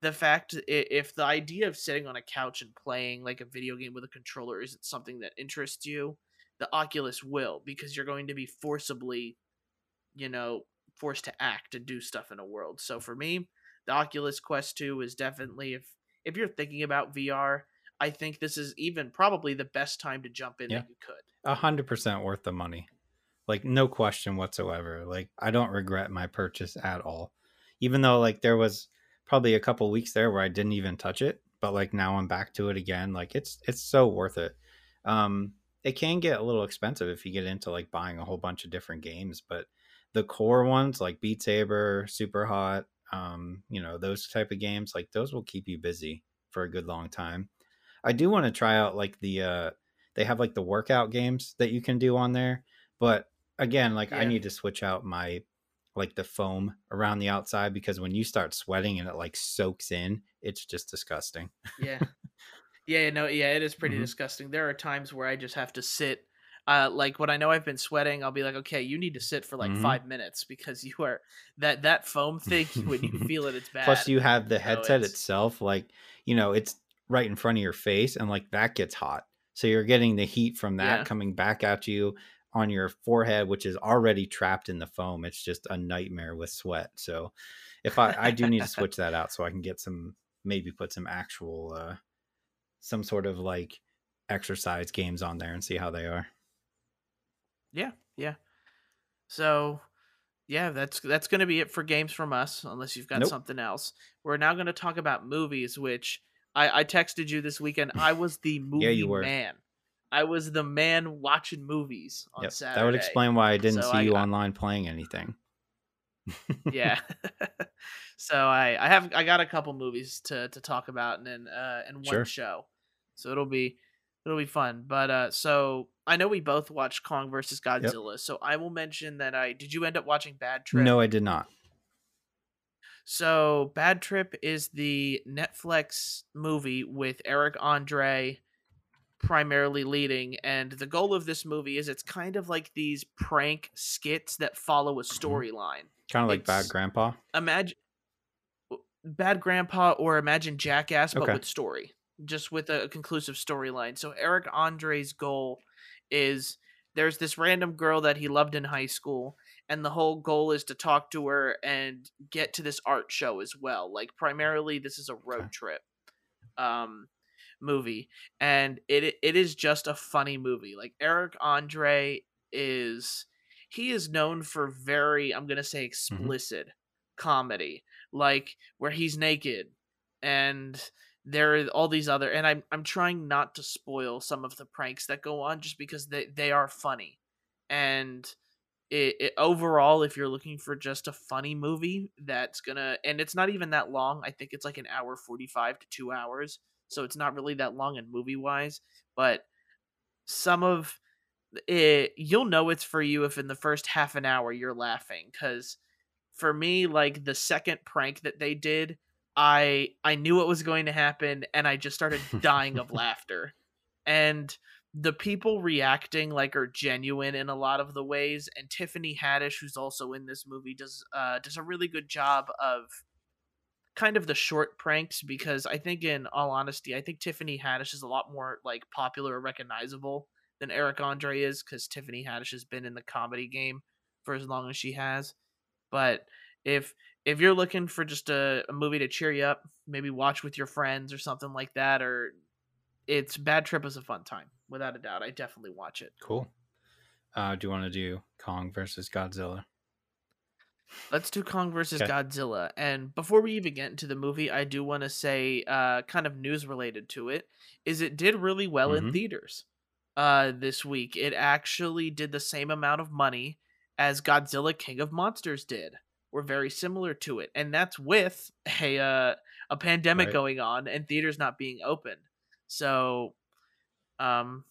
the fact if the idea of sitting on a couch and playing like a video game with a controller isn't something that interests you, the Oculus will because you're going to be forcibly you know forced to act and do stuff in a world. So for me, the Oculus Quest 2 is definitely if if you're thinking about VR, I think this is even probably the best time to jump in yeah. that you could. A hundred percent worth the money. Like no question whatsoever. Like I don't regret my purchase at all. Even though like there was probably a couple weeks there where I didn't even touch it, but like now I'm back to it again. Like it's it's so worth it. Um it can get a little expensive if you get into like buying a whole bunch of different games, but the core ones like Beat Saber, Super Hot, um, you know, those type of games, like those will keep you busy for a good long time. I do want to try out like the uh they have like the workout games that you can do on there, but again, like yeah. I need to switch out my like the foam around the outside because when you start sweating and it like soaks in, it's just disgusting. yeah. Yeah, no, yeah, it is pretty mm-hmm. disgusting. There are times where I just have to sit uh, like when I know I've been sweating, I'll be like, okay, you need to sit for like mm-hmm. five minutes because you are that that foam thing when you feel it, it's bad. Plus, you have the headset itself, like you know, it's right in front of your face, and like that gets hot, so you're getting the heat from that yeah. coming back at you on your forehead, which is already trapped in the foam. It's just a nightmare with sweat. So, if I I do need to switch that out so I can get some maybe put some actual uh some sort of like exercise games on there and see how they are. Yeah, yeah. So, yeah, that's that's going to be it for games from us, unless you've got nope. something else. We're now going to talk about movies, which I, I texted you this weekend. I was the movie yeah, you were. man. I was the man watching movies on yep. Saturday. That would explain why I didn't so see I, you online playing anything. yeah. so I I have I got a couple movies to to talk about and then uh and one sure. show. So it'll be it'll be fun. But uh so I know we both watched Kong versus Godzilla, yep. so I will mention that I did you end up watching Bad Trip? No, I did not. So Bad Trip is the Netflix movie with Eric Andre primarily leading and the goal of this movie is it's kind of like these prank skits that follow a mm-hmm. storyline. Kind of like Bad Grandpa. Imagine Bad Grandpa or imagine Jackass but okay. with story. Just with a conclusive storyline. So Eric Andre's goal is there's this random girl that he loved in high school and the whole goal is to talk to her and get to this art show as well like primarily this is a road okay. trip um movie and it it is just a funny movie like Eric Andre is he is known for very I'm to say mm-hmm. explicit mm-hmm. comedy like where he's naked and there are all these other and I'm I'm trying not to spoil some of the pranks that go on just because they they are funny. And it, it, overall if you're looking for just a funny movie that's gonna and it's not even that long. I think it's like an hour 45 to 2 hours. So it's not really that long in movie wise, but some of it you'll know it's for you if in the first half an hour you're laughing cuz for me like the second prank that they did I I knew what was going to happen and I just started dying of laughter. And the people reacting like are genuine in a lot of the ways and Tiffany Haddish who's also in this movie does uh does a really good job of kind of the short pranks because I think in all honesty I think Tiffany Haddish is a lot more like popular or recognizable than Eric Andre is cuz Tiffany Haddish has been in the comedy game for as long as she has but if if you're looking for just a, a movie to cheer you up maybe watch with your friends or something like that or it's Bad Trip is a fun time without a doubt. I definitely watch it. Cool. Uh, do you want to do Kong versus Godzilla? Let's do Kong versus okay. Godzilla. And before we even get into the movie, I do want to say, uh, kind of news related to it, is it did really well mm-hmm. in theaters uh, this week. It actually did the same amount of money as Godzilla King of Monsters did. We're very similar to it, and that's with a uh, a pandemic right. going on and theaters not being open. So um,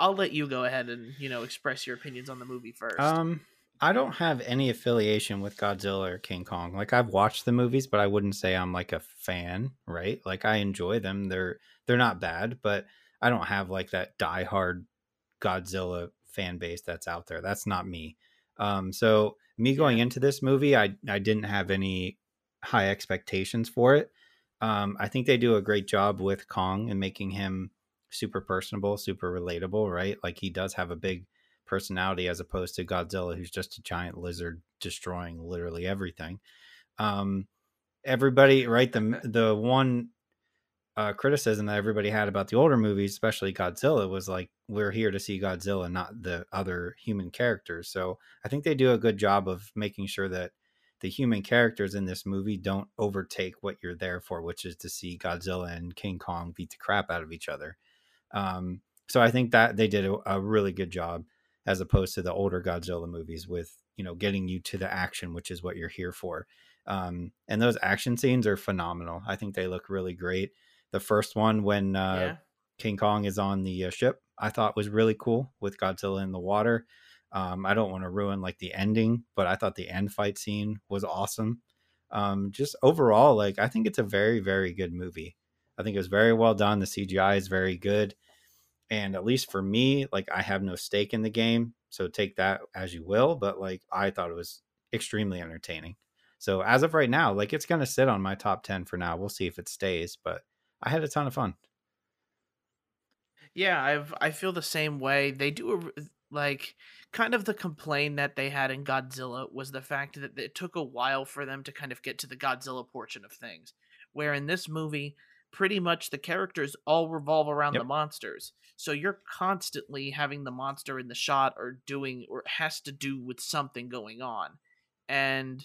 I'll let you go ahead and you know express your opinions on the movie first. Um, I don't have any affiliation with Godzilla or King Kong. Like I've watched the movies, but I wouldn't say I'm like a fan, right? Like I enjoy them. They're they're not bad, but I don't have like that diehard Godzilla fan base that's out there. That's not me. Um, so me going into this movie, I I didn't have any high expectations for it. Um, I think they do a great job with Kong and making him super personable, super relatable, right? Like he does have a big personality as opposed to Godzilla, who's just a giant lizard destroying literally everything. Um, everybody, right? The the one uh, criticism that everybody had about the older movies, especially Godzilla, was like we're here to see Godzilla, not the other human characters. So I think they do a good job of making sure that the human characters in this movie don't overtake what you're there for, which is to see Godzilla and King Kong beat the crap out of each other. Um, so I think that they did a, a, really good job as opposed to the older Godzilla movies with you know getting you to the action, which is what you're here for. Um, and those action scenes are phenomenal. I think they look really great. The first one when uh, yeah. King Kong is on the uh, ship, I thought was really cool with Godzilla in the water. Um, I don't want to ruin like the ending, but I thought the end fight scene was awesome. Um, just overall, like I think it's a very, very good movie. I think it was very well done. The CGI is very good. And at least for me, like I have no stake in the game. So take that as you will. But like I thought it was extremely entertaining. So as of right now, like it's gonna sit on my top ten for now. We'll see if it stays, but I had a ton of fun. Yeah, I've I feel the same way. They do a uh, like kind of the complaint that they had in Godzilla was the fact that it took a while for them to kind of get to the Godzilla portion of things. Where in this movie, pretty much the characters all revolve around yep. the monsters. So you're constantly having the monster in the shot or doing or has to do with something going on. And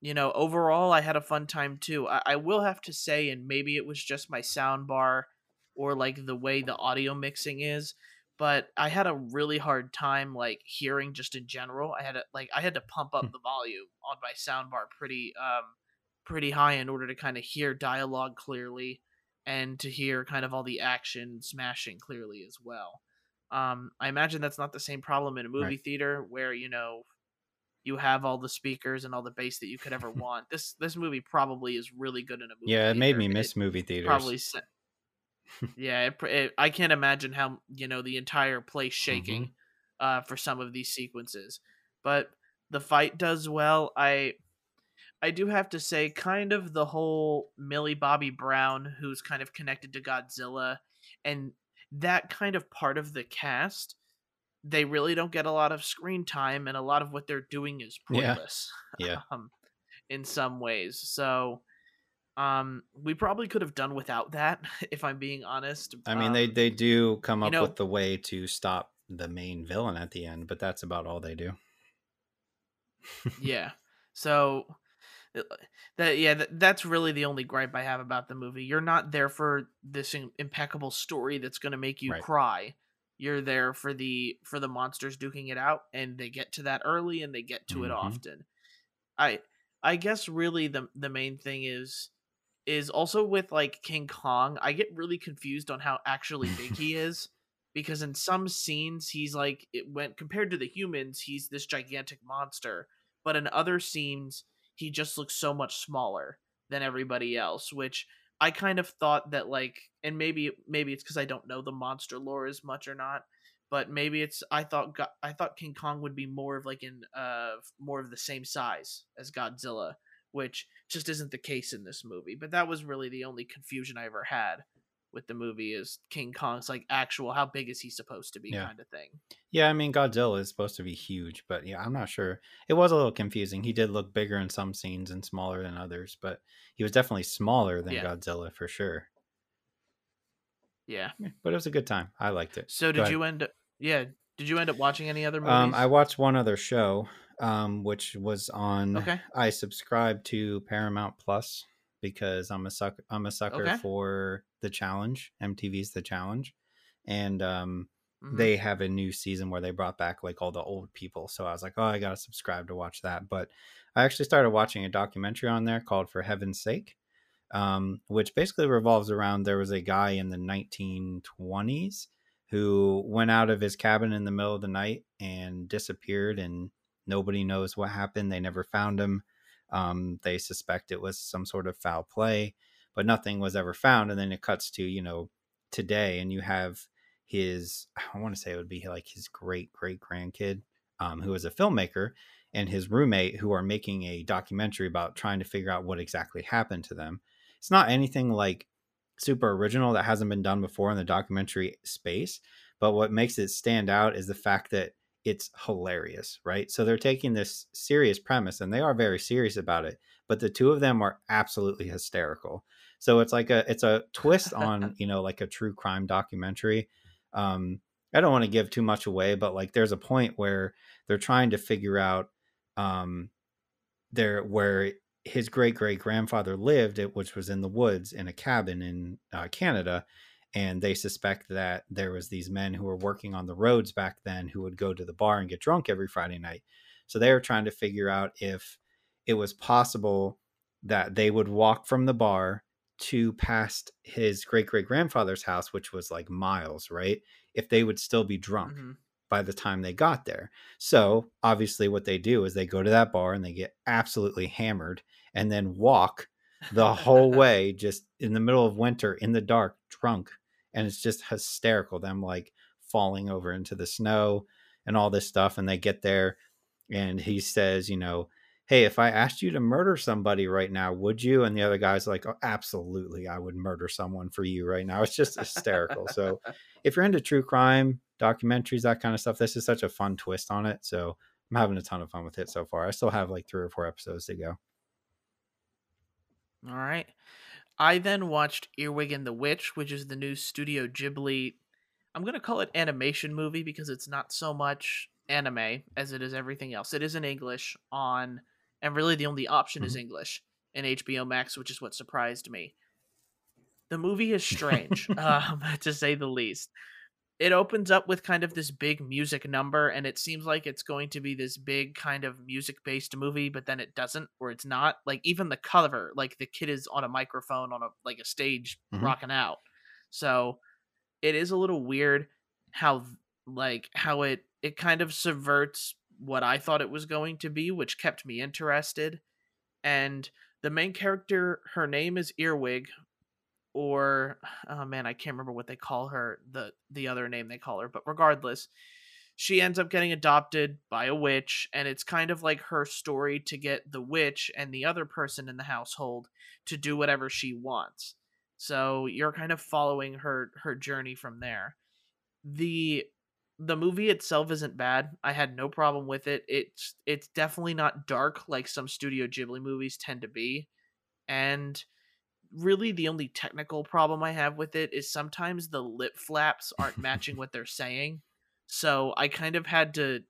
you know, overall I had a fun time too. I, I will have to say, and maybe it was just my sound bar or like the way the audio mixing is, but I had a really hard time like hearing just in general. I had to like I had to pump up hmm. the volume on my sound bar pretty um pretty high in order to kind of hear dialogue clearly and to hear kind of all the action smashing clearly as well. Um, I imagine that's not the same problem in a movie right. theater where you know you have all the speakers and all the bass that you could ever want. This this movie probably is really good in a movie. Yeah, it made me miss it movie theaters. Probably. yeah, it, it, I can't imagine how you know the entire place shaking mm-hmm. uh, for some of these sequences, but the fight does well. I I do have to say, kind of the whole Millie Bobby Brown, who's kind of connected to Godzilla, and that kind of part of the cast, they really don't get a lot of screen time, and a lot of what they're doing is pointless. Yeah. yeah. um, in some ways. So, um, we probably could have done without that, if I'm being honest. I mean, um, they they do come up know, with the way to stop the main villain at the end, but that's about all they do. yeah. So that yeah that, that's really the only gripe i have about the movie you're not there for this impeccable story that's going to make you right. cry you're there for the for the monsters duking it out and they get to that early and they get to mm-hmm. it often i i guess really the the main thing is is also with like king kong i get really confused on how actually big he is because in some scenes he's like it went compared to the humans he's this gigantic monster but in other scenes he just looks so much smaller than everybody else, which I kind of thought that like, and maybe maybe it's because I don't know the monster lore as much or not, but maybe it's I thought I thought King Kong would be more of like in uh more of the same size as Godzilla, which just isn't the case in this movie. But that was really the only confusion I ever had with the movie is King Kong's like actual how big is he supposed to be Yeah. kind of thing. Yeah, I mean Godzilla is supposed to be huge, but yeah, I'm not sure. It was a little confusing. He did look bigger in some scenes and smaller than others, but he was definitely smaller than Yeah. Godzilla for sure. Yeah. Yeah, But it was a good time. I liked it. So Go did ahead. you end? Yeah. Did you end up watching any other movies? Um, I watched one other show, um, which was on. Okay. I subscribed to Paramount Plus because I'm a sucker. I'm a sucker Okay. for the challenge. MTV's The Challenge, and um, Mhm. they have a new season where they brought back like all the old people. So I was like, oh, I gotta subscribe to watch that. But I actually started watching a documentary on there called For Heaven's Sake, um, which basically revolves around there was a guy in the 1920s who went out of his cabin in the middle of the night and disappeared, and nobody knows what happened. They never found him. Um, they suspect it was some sort of foul play, but nothing was ever found. And then it cuts to, you know, today, and you have his, I want to say it would be like his great great grandkid, um, who is a filmmaker, and his roommate, who are making a documentary about trying to figure out what exactly happened to them. It's not anything like super original that hasn't been done before in the documentary space. But what makes it stand out is the fact that it's hilarious, right? So they're taking this serious premise and they are very serious about it, but the two of them are absolutely hysterical. So it's like a it's a twist on, you know, like a true crime documentary. Um I don't want to give too much away, but like there's a point where they're trying to figure out um there where his great great grandfather lived, it, which was in the woods in a cabin in uh, Canada. And they suspect that there was these men who were working on the roads back then who would go to the bar and get drunk every Friday night. So they were trying to figure out if it was possible that they would walk from the bar to past his great great grandfather's house, which was like miles, right? If they would still be drunk Mhm. by the time they got there. So obviously, what they do is they go to that bar and they get absolutely hammered and then walk the whole way just in the middle of winter in the dark, drunk. And it's just hysterical. Them like falling over into the snow and all this stuff. And they get there and he says, you know, hey, if I asked you to murder somebody right now, would you? And the other guy's like, oh, absolutely, I would murder someone for you right now. It's just hysterical. so if you're into true crime, documentaries, that kind of stuff, this is such a fun twist on it. So I'm having a ton of fun with it so far. I still have like three or four episodes to go. All right. I then watched Earwig and the Witch, which is the new Studio Ghibli. I'm going to call it animation movie because it's not so much anime as it is everything else. It is in English on, and really the only option is English in HBO Max, which is what surprised me. The movie is strange, um, to say the least. It opens up with kind of this big music number, and it seems like it's going to be this big kind of music based movie, but then it doesn't, or it's not. Like even the cover, like the kid is on a microphone on a like a stage Mhm. rocking out. So it is a little weird how like how it it kind of subverts what I thought it was going to be, which kept me interested. And the main character, her name is Earwig, or oh man, I can't remember what they call her, the the other name they call her, but regardless, she ends up getting adopted by a witch, and it's kind of like her story to get the witch and the other person in the household to do whatever she wants. So you're kind of following her her journey from there. The the movie itself isn't bad. I had no problem with it. It's it's definitely not dark like some Studio Ghibli movies tend to be. And really the only technical problem I have with it is sometimes the lip flaps aren't matching what they're saying. So I kind of had to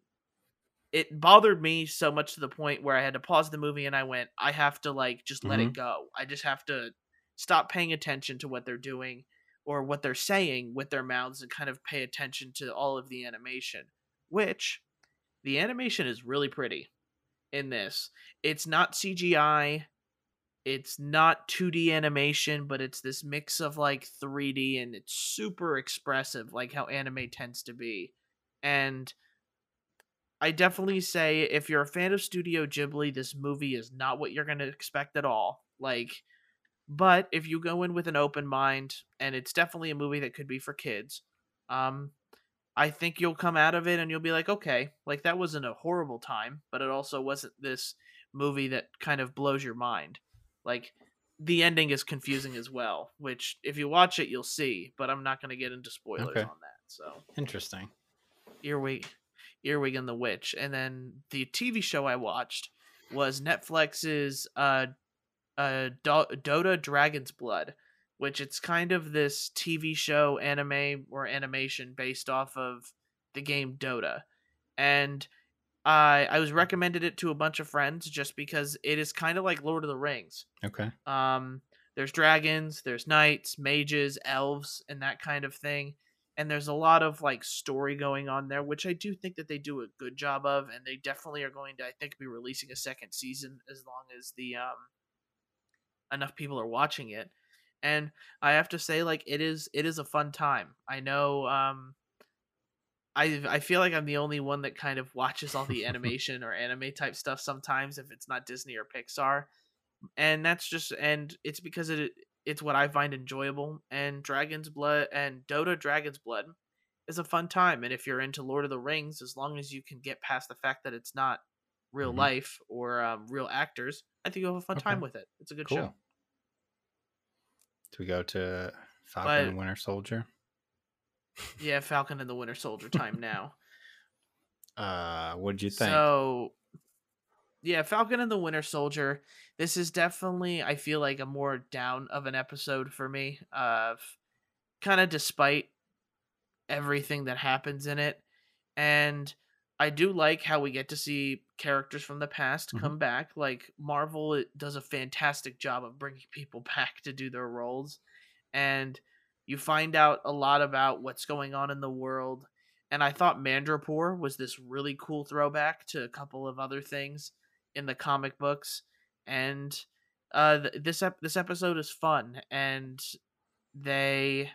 it bothered me so much to the point where I had to pause the movie and I went, I have to like just let it mm-hmm. go. I just have to stop paying attention to what they're doing or what they're saying with their mouths and kind of pay attention to all of the animation, which the animation is really pretty in this. It's not CGI, it's not 2D animation, but it's this mix of like 3D and it's super expressive, like how anime tends to be. And I definitely say if you're a fan of Studio Ghibli, this movie is not what you're going to expect at all. Like, But if you go in with an open mind, and it's definitely a movie that could be for kids, um, I think you'll come out of it and you'll be like, okay, like that wasn't a horrible time, but it also wasn't this movie that kind of blows your mind. Like the ending is confusing as well, which if you watch it, you'll see. But I'm not going to get into spoilers Okay. on that. So Interesting. Earwig, Earwig and the Witch, and then the TV show I watched was Netflix's uh, uh, Do- Dota Dragon's Blood, which it's kind of this TV show anime or animation based off of the game Dota, and I I was recommended it to a bunch of friends just because it is kind of like Lord of the Rings. Okay. Um, there's dragons, there's knights, mages, elves, and that kind of thing. And there's a lot of like story going on there, which I do think that they do a good job of, and they definitely are going to, I think, be releasing a second season as long as the um enough people are watching it. And I have to say, like, it is it is a fun time. I know um I I feel like I'm the only one that kind of watches all the animation or anime type stuff sometimes if it's not Disney or Pixar and that's just and it's because it it's what I find enjoyable. And Dragon's Blood and Dota Dragon's Blood is a fun time. And if you're into Lord of the Rings, as long as you can get past the fact that it's not real Mhm. life or um, real actors, I think you'll have a fun time with it. It's a good Cool. show. Do we go to Falcon But- and Winter Soldier? Yeah, Falcon and the Winter Soldier time now. Uh, what did you think? So, yeah, Falcon and the Winter Soldier. This is definitely, I feel like, a more down of an episode for me. Of kind of despite everything that happens in it, and I do like how we get to see characters from the past Mhm. come back. Like Marvel it does a fantastic job of bringing people back to do their roles, and you find out a lot about what's going on in the world and I thought Madripoor was this really cool throwback to a couple of other things in the comic books, and uh, th- this ep- this episode is fun, and they,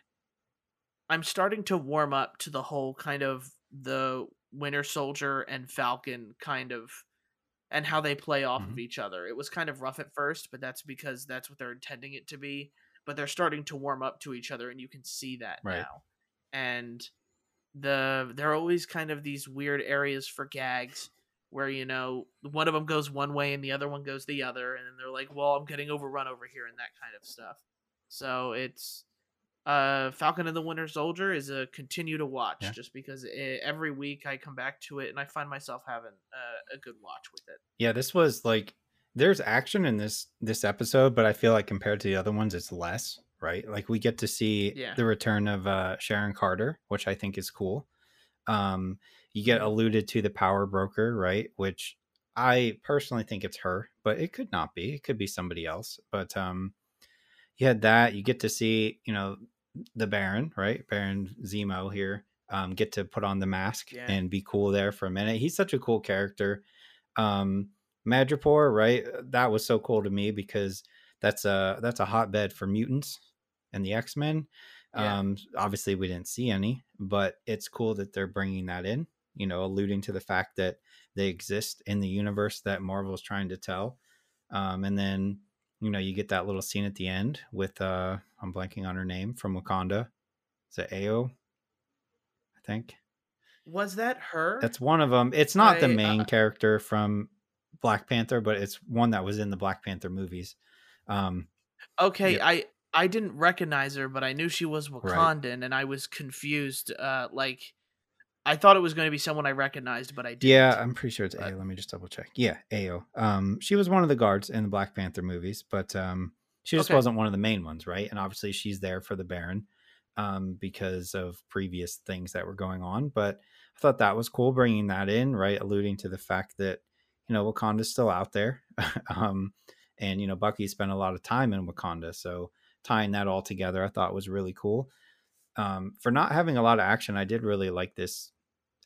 I'm starting to warm up to the whole kind of the Winter Soldier and Falcon kind of, and how they play off of Mhm. each other. It was kind of rough at first, but that's because that's what they're intending it to be. But they're starting to warm up to each other, and you can see that Right. now. And the there are always kind of these weird areas for gags where you know one of them goes one way and the other one goes the other and then they're like well i'm getting overrun over here and that kind of stuff so it's uh falcon and the winter soldier is a continue to watch Yeah. just because it, every week i come back to it and i find myself having uh, a good watch with it Yeah, this was like there's action in this this episode, but I feel like compared to the other ones, it's less. Right? Like we get to see Yeah. the return of uh, Sharon Carter, which I think is cool. Um, you get Mhm. alluded to the power broker, right? Which I personally think it's her, but it could not be. It could be somebody else. But um, you had that. You get to see, you know, the Baron, right? Baron Zemo here. Um, get to put on the mask Yeah. and be cool there for a minute. He's such a cool character. Um, Madripoor, right? That was so cool to me because that's a that's a hotbed for mutants and the X Men. Yeah. Um, obviously, we didn't see any, but it's cool that they're bringing that in. You know, alluding to the fact that they exist in the universe that Marvel's trying to tell. Um, and then you know you get that little scene at the end with uh, I'm blanking on her name from Wakanda. Is it Ayo? I think was that her that's one of them. It's not the main uh, character from Black Panther, but it's one that was in the Black Panther movies. Um, okay yeah. i i didn't recognize her but i knew she was wakandan and i was confused uh like i thought it was going to be someone i recognized but i didn't yeah, I'm pretty sure it's but- Ayo. Let me just double check. Yeah, Ayo. Um, she was one of the guards in the Black Panther movies, but um, she just Okay. wasn't one of the main ones, right? And obviously, she's there for the Baron, um, because of previous things that were going on. But I thought that was cool bringing that in, right? Alluding to the fact that you know Wakanda's still out there, um, and you know Bucky spent a lot of time in Wakanda, so tying that all together, I thought was really cool. Um, for not having a lot of action, I did really like this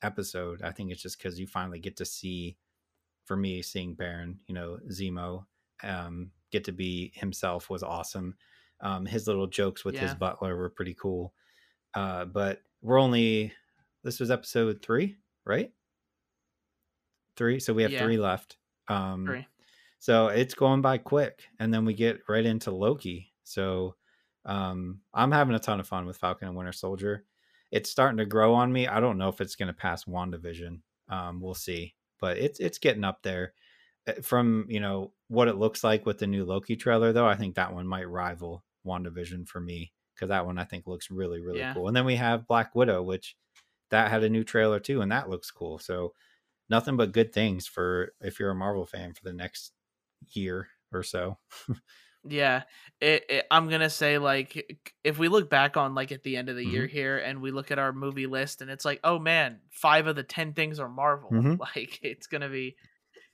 episode. I think it's just because you finally get to see, for me, seeing Baron, you know, Zemo, um, get to be himself was awesome. Um, his little jokes with his butler were pretty cool. Uh, but we're only, this was episode three, right? Three. So we have Yeah. three left. Um, Three. so it's going by quick. And then we get right into Loki. So um, I'm having a ton of fun with Falcon and Winter Soldier. It's starting to grow on me. I don't know if it's going to pass WandaVision. Um, we'll see, but it's it's getting up there. Uh, from you know what it looks like with the new Loki trailer, though, I think that one might rival WandaVision for me because that one I think looks really really Yeah. cool. And then we have Black Widow, which that had a new trailer too, and that looks cool. So nothing but good things for if you're a Marvel fan for the next year or so. Yeah, it, it, I'm gonna say like if we look back on like at the end of the Mm-hmm. year here and we look at our movie list and it's like oh man five of the ten things are Marvel Mhm. like it's gonna be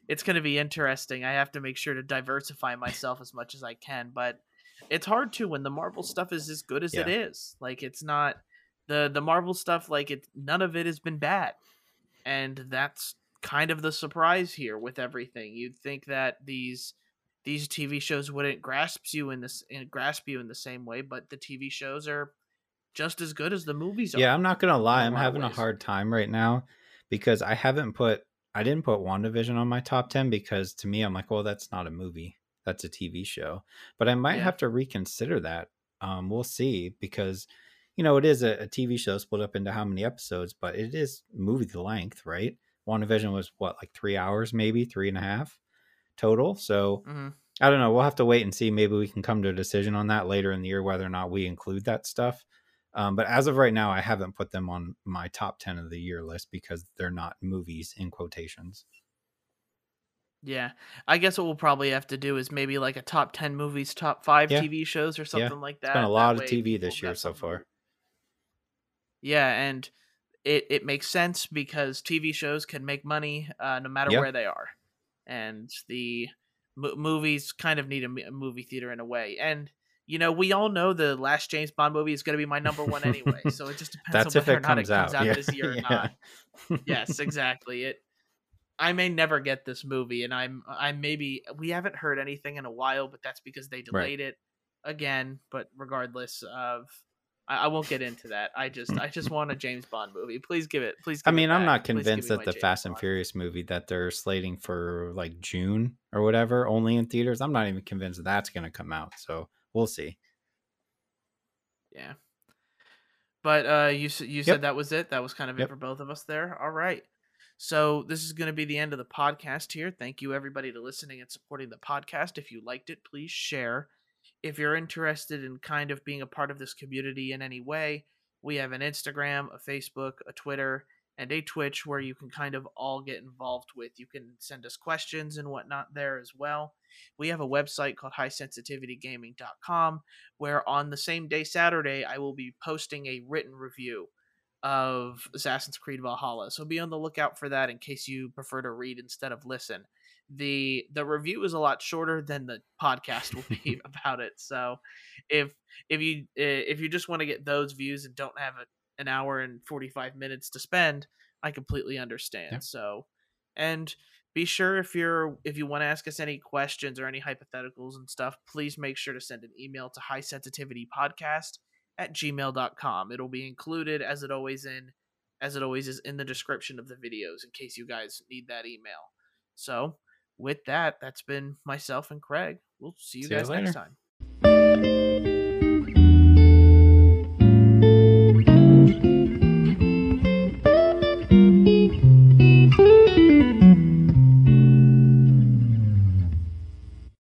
it's gonna be interesting. I have to make sure to diversify myself as much as I can, but it's hard to when the Marvel stuff is as good as it Yeah. is. Like it's not the the Marvel stuff like it none of it has been bad, and that's kind of the surprise here with everything. You'd think that these these TV shows wouldn't grasp you in this in, grasp you in the same way, but the TV shows are just as good as the movies are. Yeah, I'm not gonna lie, I'm having a hard time right now because I haven't put I didn't put WandaVision on my top ten because to me I'm like, well, that's not a movie. That's a TV show. But I might Yeah. have to reconsider that. Um, we'll see because you know it is a, a TV show split up into how many episodes, but it is movie length, right? WandaVision was what, like three hours, maybe three and a half total. So hmm I don't know. We'll have to wait and see. Maybe we can come to a decision on that later in the year whether or not we include that stuff. Um, but as of right now, I haven't put them on my top 10 of the year list because they're not movies in quotations. Yeah, I guess what we'll probably have to do is maybe like a top ten movies, top five Yeah. TV shows, or something like that. It's been a That lot of way TV this year so far. Yeah, and it it makes sense because TV shows can make money uh, no matter Yep. where they are, and the mo- movies kind of need a, m- a movie theater in a way. And you know, we all know the last James Bond movie is going to be my number one anyway, so it just depends on if whether or it not it comes out. out Yeah. this year or Yeah. not. Yes, exactly. It. I may never get this movie, and I'm I maybe we haven't heard anything in a while, but that's because they delayed it again. But regardless of, I, I won't get into that. I just I just want a James Bond movie. Please give it. Please. I give it mean, I'm not Please convinced that the James Fast and Bond. Furious movie that they're slating for like June or whatever, only in theaters, I'm not even convinced that that's going to come out. So we'll see. Yeah. But uh, you you Yep. said that was it. That was kind of Yep. it for both of us there. All right. So this is going to be the end of the podcast here. Thank you everybody to listening and supporting the podcast. If you liked it, please share. If you're interested in kind of being a part of this community in any way, we have an Instagram, a Facebook, a Twitter, and a Twitch where you can kind of all get involved with. You can send us questions and whatnot there as well. We have a website called highsensitivitygaming.com where on the same day Saturday I will be posting a written review of Assassin's Creed Valhalla. So be on the lookout for that in case you prefer to read instead of listen. The the review is a lot shorter than the podcast will be about it. So if if you if you just want to get those views and don't have a, an hour and 45 minutes to spend, I completely understand. Yeah. So and be sure if you're if you want to ask us any questions or any hypotheticals and stuff please make sure to send an email to high sensitivity podcast at gmail.com it'll be included as it always in as it always is in the description of the videos in case you guys need that email so with that that's been myself and craig. We'll see you See you guys next time